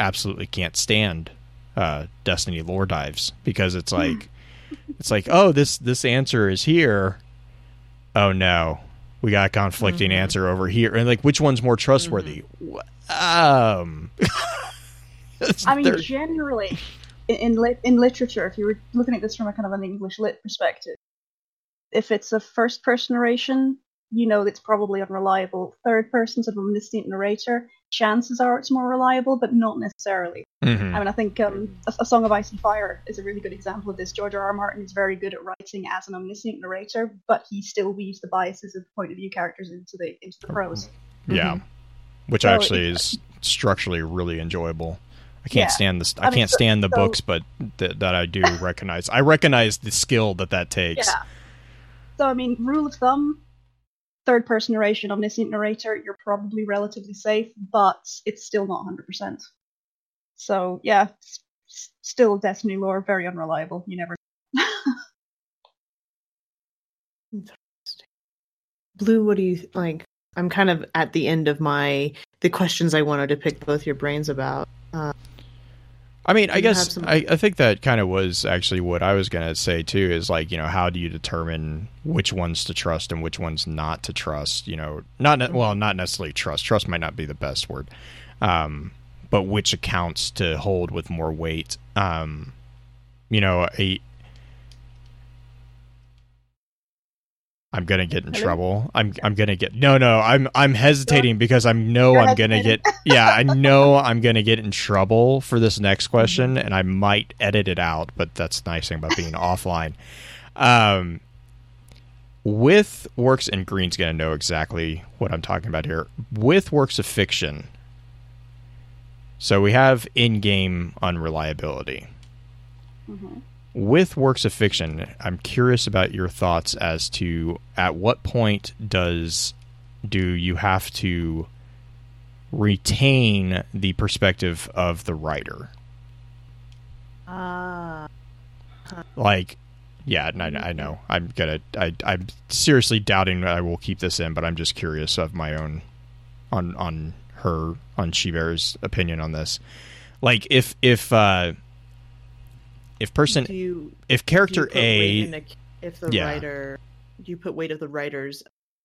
[SPEAKER 1] absolutely can't stand uh, Destiny lore dives because it's like it's like oh this this answer is here. Oh no. We got a conflicting
[SPEAKER 2] Mhm.
[SPEAKER 1] answer over here. And like which one's more trustworthy? Wh- um
[SPEAKER 3] I mean, generally, in in, in literature, if you were looking at this from a kind of an English lit perspective, if it's a first person narration, you know it's probably unreliable. Third person's of omniscient narrator, chances are it's more reliable, but not necessarily.
[SPEAKER 1] Mhm.
[SPEAKER 3] I mean, I think um, a, a Song of Ice and Fire is a really good example of this. George R. R. Martin is very good at writing as an omniscient narrator, but he still weaves the biases of the point of view characters into the into the prose.
[SPEAKER 1] yeah which
[SPEAKER 3] So
[SPEAKER 1] actually is structurally really enjoyable I can't
[SPEAKER 3] Yeah.
[SPEAKER 1] stand this. I,
[SPEAKER 3] I mean,
[SPEAKER 1] can't
[SPEAKER 3] so-
[SPEAKER 1] stand the
[SPEAKER 3] so-
[SPEAKER 1] books, but th- that I do recognize. I recognize the skill that that takes.
[SPEAKER 3] Yeah. So I mean, rule of thumb, third person narration, omniscient narrator, you're probably relatively safe, but it's still not 100%. So yeah, still Destiny lore, very unreliable. You never. Interesting.
[SPEAKER 2] Blue, what do you like? I'm kind of at the end of my the questions I wanted to pick both your brains about.
[SPEAKER 1] I mean, I guess
[SPEAKER 2] some-
[SPEAKER 1] I, I think that kind of was actually what I was going to say too. Is like you know how do you determine which ones to trust and which ones not to trust? You know, not ne- well, not necessarily trust. Trust might not be the best word, um, but which accounts to hold with more weight. Um, you know, a I'm gonna get in
[SPEAKER 3] Hello?
[SPEAKER 1] trouble. I'm I'm gonna get no no. I'm I'm hesitating because I know
[SPEAKER 3] You're
[SPEAKER 1] I'm gonna get yeah I know I'm gonna get in trouble for this next question, and I might edit it out. But that's the nice thing about being offline. Um, with works and Green's gonna know exactly what I'm talking about here. With works of fiction, so we have in-game unreliability
[SPEAKER 3] Mhm.
[SPEAKER 1] With works of fiction, I'm curious about your thoughts as to at what point does do you have to retain the perspective of the writer?
[SPEAKER 2] ah,
[SPEAKER 1] Like, yeah, I, I know. I'm gonna. I, I'm seriously doubting I will keep this in, but I'm just curious of my own on on her on Shiver's opinion on this. Like, if if uh if person
[SPEAKER 2] do you
[SPEAKER 1] if
[SPEAKER 2] do you
[SPEAKER 1] character
[SPEAKER 2] put
[SPEAKER 1] A
[SPEAKER 2] weight in a- if the
[SPEAKER 1] Yeah.
[SPEAKER 2] writer do you put weight of the writer's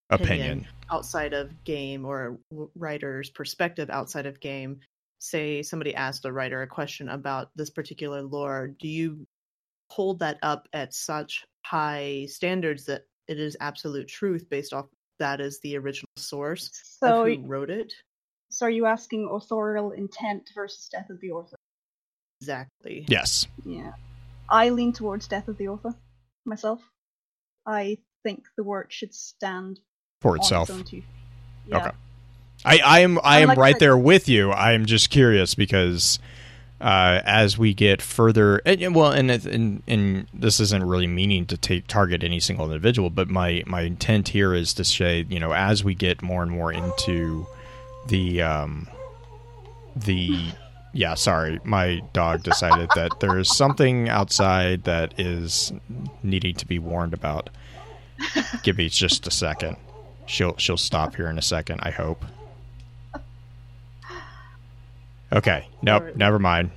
[SPEAKER 1] opinion
[SPEAKER 2] outside of game or writer's perspective outside of game say somebody asked a writer a question about this particular lore do you hold that up at such high standards that it is absolute truth based off that is the original source
[SPEAKER 3] So,
[SPEAKER 2] of who wrote it
[SPEAKER 3] so are you asking authorial intent versus death of the author?
[SPEAKER 2] Exactly
[SPEAKER 1] yes
[SPEAKER 3] Yeah. I lean towards death of the author myself. I think the work should stand
[SPEAKER 1] for
[SPEAKER 3] on
[SPEAKER 1] itself.
[SPEAKER 3] its own. Yeah.
[SPEAKER 1] Okay. I, I am I am
[SPEAKER 3] like
[SPEAKER 1] right
[SPEAKER 3] said-
[SPEAKER 1] there with you. I am just curious because uh, as we get further, and, and well, and, and and this isn't really meaning to take target any single individual, but my my intent here is to say, you know, as we get more and more into the um, the yeah, sorry, my dog decided that there is something outside that is needing to be warned about. Give me just a second. She'll she'll stop here in a second. I hope. Okay. Nope.
[SPEAKER 2] Or-
[SPEAKER 1] Never mind.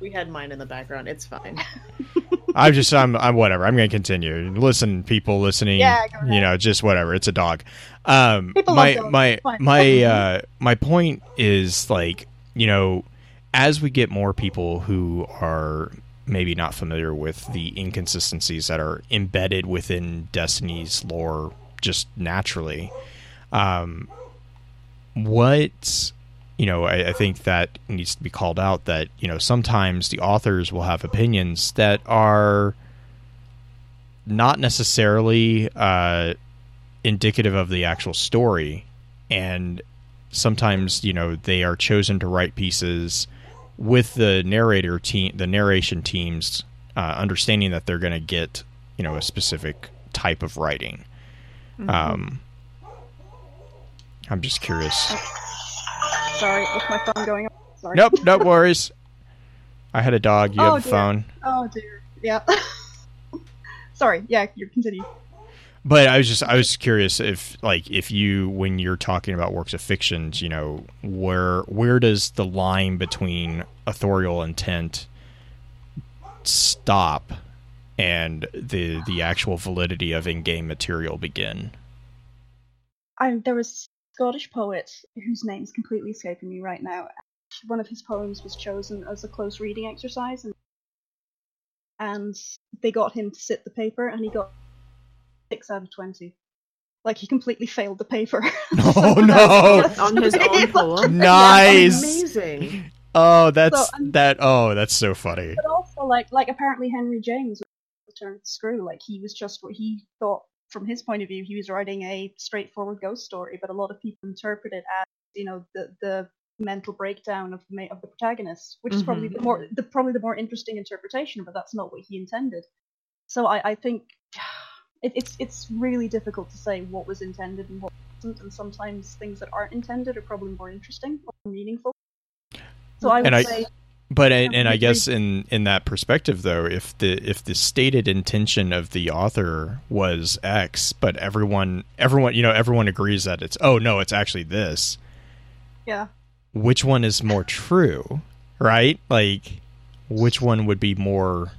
[SPEAKER 2] We had mine in the background it's fine
[SPEAKER 1] I'm just I'm I'm whatever. I'm going to continue. Listen, people listening.
[SPEAKER 3] Yeah,
[SPEAKER 1] you know, just whatever. It's a dog. Um,
[SPEAKER 3] People
[SPEAKER 1] my my my uh, my point is like you know, as we get more people who are maybe not familiar with the inconsistencies that are embedded within Destiny's lore, just naturally, um, what you know, I, I think that needs to be called out that, you know, sometimes the authors will have opinions that are not necessarily uh, indicative of the actual story. And sometimes, you know, they are chosen to write pieces with the narrator team, the narration teams, uh, understanding that they're going to get, you know, a specific type of writing. Um, I'm just curious.
[SPEAKER 3] Sorry, with my phone going on. Sorry.
[SPEAKER 1] Nope, no worries. I had a dog. You
[SPEAKER 3] Oh,
[SPEAKER 1] have a
[SPEAKER 3] dear.
[SPEAKER 1] phone.
[SPEAKER 3] Oh dear. Yeah. Sorry. Yeah, you continue.
[SPEAKER 1] But I was just I was curious if like if you when you're talking about works of fictions, you know, where where does the line between authorial intent stop and the the actual validity of in-game material begin?
[SPEAKER 3] I there was Scottish poet whose name is completely escaping me right now. One of his poems was chosen as a close reading exercise, and and they got him to sit the paper, and he got six out of twenty. Like he completely failed the paper.
[SPEAKER 1] Oh,
[SPEAKER 3] So
[SPEAKER 1] no.
[SPEAKER 3] that's-
[SPEAKER 2] on his own poem
[SPEAKER 1] Nice.
[SPEAKER 2] amazing
[SPEAKER 1] Oh, that's
[SPEAKER 3] So, um,
[SPEAKER 1] that oh, that's so funny.
[SPEAKER 3] But also, like, like apparently Henry James was turned screw. Like he was just what he thought from his point of view. He was writing a straightforward ghost story, but a lot of people interpret it as you know the the mental breakdown of the of the protagonist, which is probably
[SPEAKER 2] Mhm.
[SPEAKER 3] the more the probably the more interesting interpretation. But that's not what he intended. So I I think it, it's it's really difficult to say what was intended and what wasn't, and sometimes things that aren't intended are probably more interesting or meaningful. So I would
[SPEAKER 1] I-
[SPEAKER 3] say,
[SPEAKER 1] But and, and I guess in in that perspective though, if the if the stated intention of the author was X, but everyone everyone you know everyone agrees that it's oh no, it's actually this.
[SPEAKER 3] yeah,
[SPEAKER 1] Which one is more true, right? Like which one would be more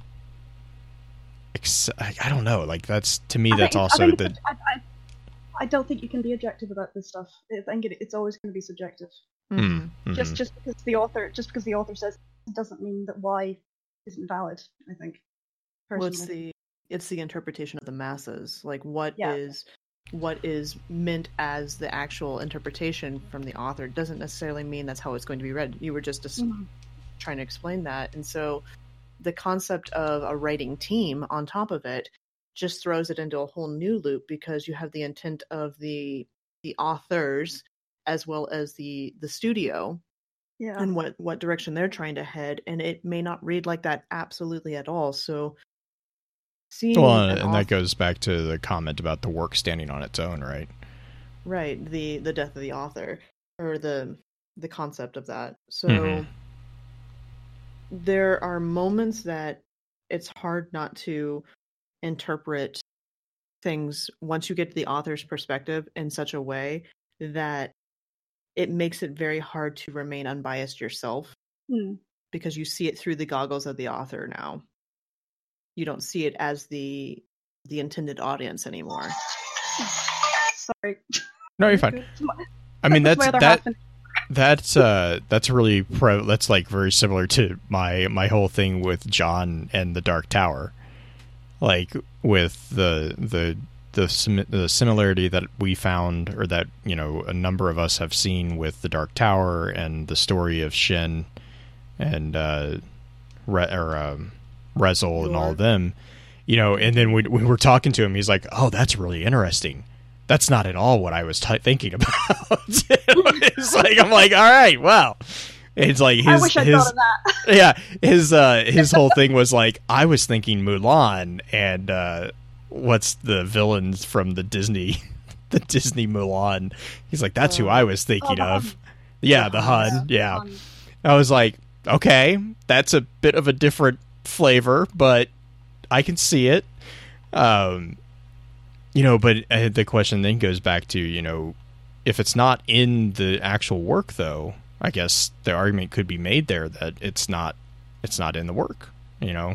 [SPEAKER 1] ex- I I don't know. Like that's to me
[SPEAKER 3] I
[SPEAKER 1] that's
[SPEAKER 3] think- I
[SPEAKER 1] also
[SPEAKER 3] think
[SPEAKER 1] the
[SPEAKER 3] I, I, I don't think you can be objective about this stuff. I think it, it's always going to be subjective.
[SPEAKER 1] Mm,
[SPEAKER 3] Just just because the author just because the author says it doesn't mean that Y isn't valid. I think.
[SPEAKER 2] Well, it's the it's the interpretation of the masses. Like what is
[SPEAKER 3] Yeah.
[SPEAKER 2] what is meant as the actual interpretation from the author doesn't necessarily mean that's how it's going to be read. You were just as-
[SPEAKER 3] Mhm.
[SPEAKER 2] trying to explain that, and so the concept of a writing team on top of it just throws it into a whole new loop because you have the intent of the the authors as well as the the studio
[SPEAKER 3] yeah.
[SPEAKER 2] and what what direction they're trying to head and it may not read like that absolutely at all so seeing
[SPEAKER 1] well, and
[SPEAKER 2] author-
[SPEAKER 1] that goes back to the comment about the work standing on its own, right?
[SPEAKER 2] right the the death of the author or the the concept of that so
[SPEAKER 1] Mhm.
[SPEAKER 2] There are moments that it's hard not to interpret things once you get to the author's perspective in such a way that it makes it very hard to remain unbiased yourself
[SPEAKER 3] Hmm.
[SPEAKER 2] because you see it through the goggles of the author now. You don't see it as the the intended audience anymore.
[SPEAKER 3] Sorry.
[SPEAKER 1] No, you're fine. I mean
[SPEAKER 3] that's
[SPEAKER 1] that's that
[SPEAKER 3] half and-
[SPEAKER 1] that's uh that's really pro that's like very similar to my my whole thing with John and the Dark Tower. Like with the the the sim- the similarity that we found or that, you know, a number of us have seen with the Dark Tower and the story of Shin and uh Re- or um Rezyl and all of them. You know, and then we we were talking to him, he's like, "Oh, that's really interesting." That's not at all what I was t- thinking about. it's like I'm like, all right, wow. It's like his
[SPEAKER 3] I wish
[SPEAKER 1] his
[SPEAKER 3] thought of that.
[SPEAKER 1] yeah his uh his whole thing was like I was thinking Mulan and uh what's the villains from the Disney the Disney Mulan. He's like that's who
[SPEAKER 2] Oh.
[SPEAKER 1] I was thinking
[SPEAKER 3] the
[SPEAKER 1] of.
[SPEAKER 3] Hun.
[SPEAKER 1] Yeah,
[SPEAKER 2] The Hun.
[SPEAKER 1] Hun. Yeah.
[SPEAKER 3] Um,
[SPEAKER 1] I was like, okay, that's a bit of a different flavor, but I can see it. Um, you know, but uh, the question then goes back to, you know, if it's not in the actual work, though, I guess the argument could be made there that it's not, it's not in the work. You know,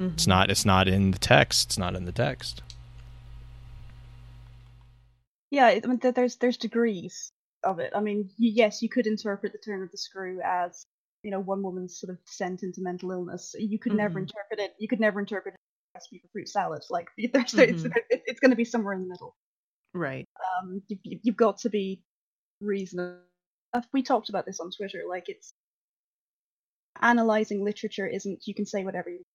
[SPEAKER 1] it's not, it's not in the text. It's not in the text.
[SPEAKER 3] Yeah, I mean, there's there's degrees of it. I mean, yes, you could interpret the turn of the screw as you know one woman's sort of descent into mental illness. You could never
[SPEAKER 2] Mhm.
[SPEAKER 3] interpret it. You could never interpret it recipe for fruit salad. Like there's, it's,
[SPEAKER 2] Mhm.
[SPEAKER 3] it- it's going to be somewhere in the middle.
[SPEAKER 2] Right.
[SPEAKER 3] Um, you, you- you've got to be reasonable. We talked about this on Twitter. Like it's analyzing literature isn't you can say whatever you want.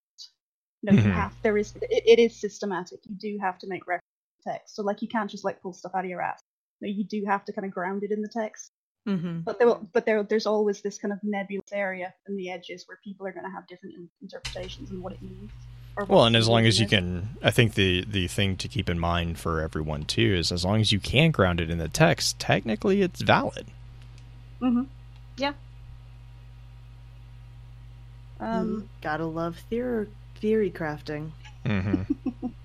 [SPEAKER 3] No, you
[SPEAKER 1] Mhm.
[SPEAKER 3] have there is it, it is systematic. You do have to make reference to text. So like you can't just like pull stuff out of your ass. No, you do have to kind of ground it in the text.
[SPEAKER 2] Mm-hmm.
[SPEAKER 3] But there, will, but there, there's always this kind of nebulous area in the edges where people are going to have different in- interpretations and what it means. Or
[SPEAKER 1] Well, and as long as you can, I think the the thing to keep in mind for everyone too is as long as you can ground it in the text, technically it's valid.
[SPEAKER 3] Mhm. Yeah. Um,
[SPEAKER 2] Gotta love theory theory crafting.
[SPEAKER 1] Mm-hmm.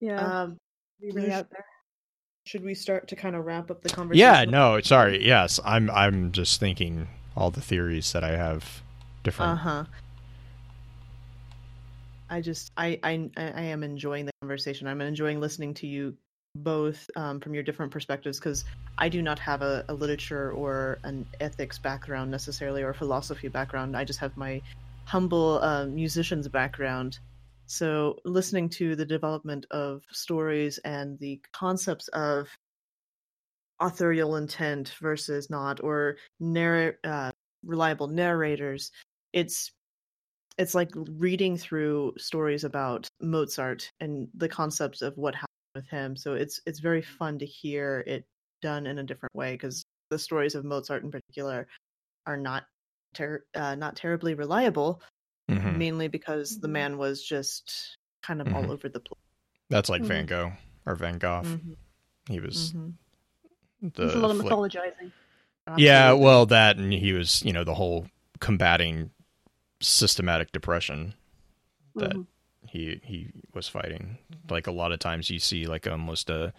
[SPEAKER 3] yeah.
[SPEAKER 2] Um,
[SPEAKER 3] be really out there.
[SPEAKER 2] should we start to kind of wrap up the conversation?
[SPEAKER 1] Yeah, no, sorry. Yes, I'm I'm just thinking all the theories that I have different.
[SPEAKER 2] Uh huh. I just I, I I am enjoying the conversation. I'm enjoying listening to you both um, from your different perspectives because I do not have a, a literature or an ethics background necessarily or philosophy background. I just have my humble uh, musician's background. So listening to the development of stories and the concepts of authorial intent versus not, or narr- uh, reliable narrators, it's it's like reading through stories about Mozart and the concepts of what happened with him. So it's it's very fun to hear it done in a different way because the stories of Mozart in particular are not ter- uh, not terribly reliable,
[SPEAKER 1] Mhm.
[SPEAKER 2] mainly because the
[SPEAKER 3] Mhm.
[SPEAKER 2] man was just kind of
[SPEAKER 1] Mhm.
[SPEAKER 2] all over the place.
[SPEAKER 1] That's like
[SPEAKER 3] Mhm.
[SPEAKER 1] Van Gogh or Van Gogh.
[SPEAKER 2] Mhm,
[SPEAKER 1] He was
[SPEAKER 2] mhm.
[SPEAKER 1] the
[SPEAKER 3] There's a lot of
[SPEAKER 1] flick-
[SPEAKER 3] mythologizing.
[SPEAKER 1] Yeah, well, that and he was, you know, the whole combating systematic depression that
[SPEAKER 3] Mhm.
[SPEAKER 1] he he was fighting. Like a lot of times you see like almost a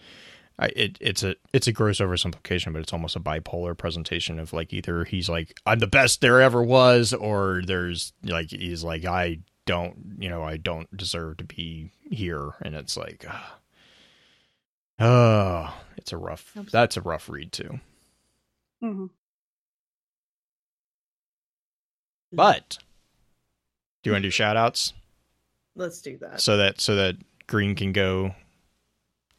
[SPEAKER 1] I, it it's a it's a gross oversimplification, but it's almost a bipolar presentation of like either he's like I'm the best there ever was, or there's like he's like I don't you know I don't deserve to be here, and it's like, ah, oh, it's a rough.
[SPEAKER 2] Absolutely.
[SPEAKER 1] That's a rough read too.
[SPEAKER 3] Mm-hmm.
[SPEAKER 1] But do you want to do shout outs
[SPEAKER 2] let's do that.
[SPEAKER 1] so that so that Green can go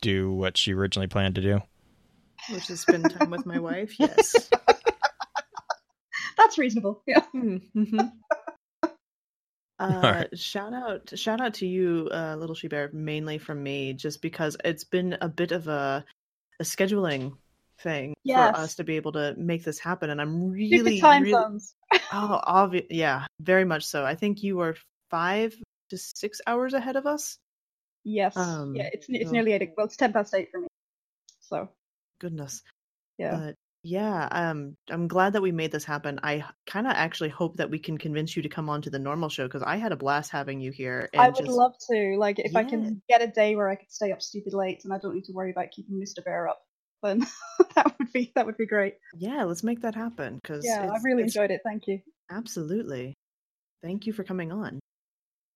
[SPEAKER 1] do what she originally planned to do?
[SPEAKER 2] Which is spend time with my wife. Yes.
[SPEAKER 3] That's reasonable. Yeah.
[SPEAKER 2] Mhm. Uh,
[SPEAKER 1] Alright.
[SPEAKER 2] Shout out, shout out to you, uh, Little She Bear, mainly from me, just because it's been a bit of a a scheduling thing
[SPEAKER 3] Yes.
[SPEAKER 2] for us to be able to make this happen, and I'm really,
[SPEAKER 3] time
[SPEAKER 2] really,
[SPEAKER 3] zones.
[SPEAKER 2] Oh, obvious, yeah, very much so. I think you are five to six hours ahead of us.
[SPEAKER 3] Yes.
[SPEAKER 2] Um,
[SPEAKER 3] yeah, it's it's
[SPEAKER 2] so-
[SPEAKER 3] nearly eight. Well, it's ten past eight for me. So
[SPEAKER 2] Goodness,
[SPEAKER 3] yeah.
[SPEAKER 2] but yeah, um, I'm glad that we made this happen. I kind of actually hope that we can convince you to come on to the normal show because I had a blast having you here. And
[SPEAKER 3] I would
[SPEAKER 2] just,
[SPEAKER 3] love to. Like, if I can get a day where I could stay up stupid late and I don't need to worry about keeping Mr. Bear up, then that would be that would be great.
[SPEAKER 2] Yeah, let's make that happen because
[SPEAKER 3] Yeah, I really enjoyed it. Thank you.
[SPEAKER 2] Absolutely. Thank you for coming on.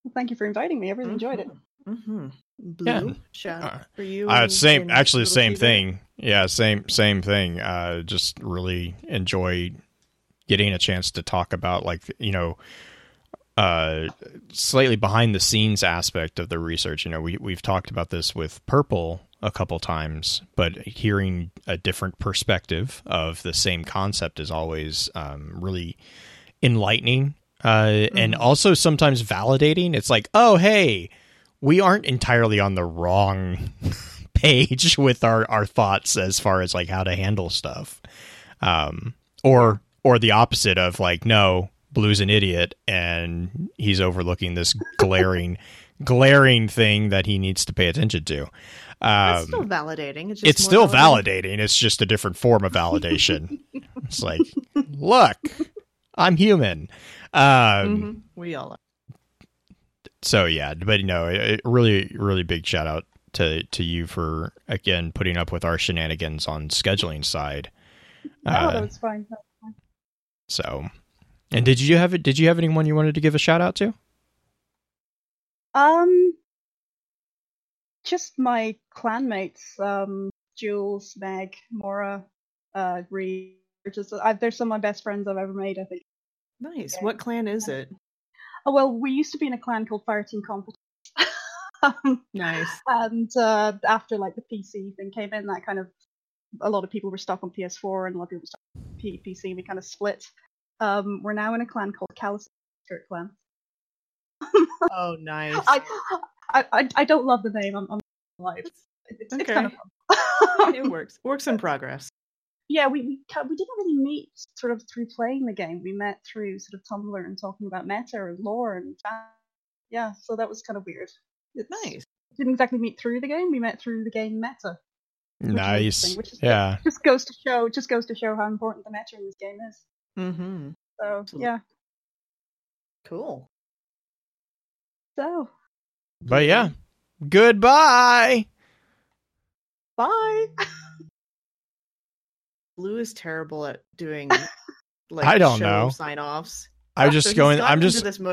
[SPEAKER 3] Well, thank you for inviting me. I really enjoyed it.
[SPEAKER 2] Mm-hmm. Blue,
[SPEAKER 1] Yeah.
[SPEAKER 2] shout
[SPEAKER 1] Uh,
[SPEAKER 2] for you.
[SPEAKER 1] Uh,
[SPEAKER 2] and-
[SPEAKER 1] same, actually,
[SPEAKER 2] Little
[SPEAKER 1] same
[SPEAKER 2] She Bear.
[SPEAKER 1] thing. Yeah, same, same thing. Uh, just really enjoy getting a chance to talk about, like, you know, uh, slightly behind the scenes aspect of the research. You know, we we've talked about this with Purple a couple times, but hearing a different perspective of the same concept is always um, really enlightening. Uh, and
[SPEAKER 2] Mhm.
[SPEAKER 1] also sometimes validating. It's like, oh, hey, we aren't entirely on the wrong page with our, our thoughts as far as like how to handle stuff. Um, or, or the opposite of like, no, Blue's an idiot and he's overlooking this glaring, glaring thing that he needs to pay attention to.
[SPEAKER 2] It's still
[SPEAKER 1] Um,
[SPEAKER 2] validating. It's, just
[SPEAKER 1] it's still validating. It's just a different form of validation. it's like, look, I'm human. Um,
[SPEAKER 2] Mhm. We all are.
[SPEAKER 1] so yeah, but you know, really, really big shout out to to you for again putting up with our shenanigans on scheduling side.
[SPEAKER 3] oh,
[SPEAKER 1] Uh,
[SPEAKER 3] that was fine.
[SPEAKER 1] So, and did you have it? Did you have anyone you wanted to give a shout out to?
[SPEAKER 3] Um, just my clanmates, um, Jules, Meg, Mora, uh, Reed. Just, I, they're some of my best friends I've ever made. I think.
[SPEAKER 2] Nice.
[SPEAKER 3] Yeah.
[SPEAKER 2] What clan is it?
[SPEAKER 3] Oh well, we used to be in a clan called Fire Team Competence. um,
[SPEAKER 2] Nice.
[SPEAKER 3] and uh, after like the PC thing came in, that kind of a lot of people were stuck on PS4 and a lot of people were stuck on PC. We kind of split. Um, we're now in a clan called Calus Skirt Clan.
[SPEAKER 2] Oh, nice.
[SPEAKER 3] I, I I I don't love the name. I'm, I'm alive. It's, it's, it's kind of
[SPEAKER 2] Okay.
[SPEAKER 3] fun.
[SPEAKER 2] it works. Works in progress.
[SPEAKER 3] yeah, we we, we didn't really meet sort of through playing the game. We met through sort of Tumblr and talking about meta and lore and yeah. So that was kind of weird. It's,
[SPEAKER 2] Nice.
[SPEAKER 3] Didn't exactly meet through the game. We met through the game meta. is
[SPEAKER 1] Nice.
[SPEAKER 3] interesting, which is good.
[SPEAKER 1] yeah.
[SPEAKER 3] Just goes to show. Just goes to show how important the meta in this game is.
[SPEAKER 2] Mm-hmm.
[SPEAKER 3] So
[SPEAKER 2] Absolutely.
[SPEAKER 3] yeah.
[SPEAKER 2] Cool.
[SPEAKER 3] So
[SPEAKER 1] But yeah, goodbye.
[SPEAKER 3] bye.
[SPEAKER 2] Blue is terrible at doing like
[SPEAKER 1] I don't
[SPEAKER 2] show
[SPEAKER 1] know.
[SPEAKER 2] sign offs.
[SPEAKER 1] I'm just going. I'm just.
[SPEAKER 2] This mode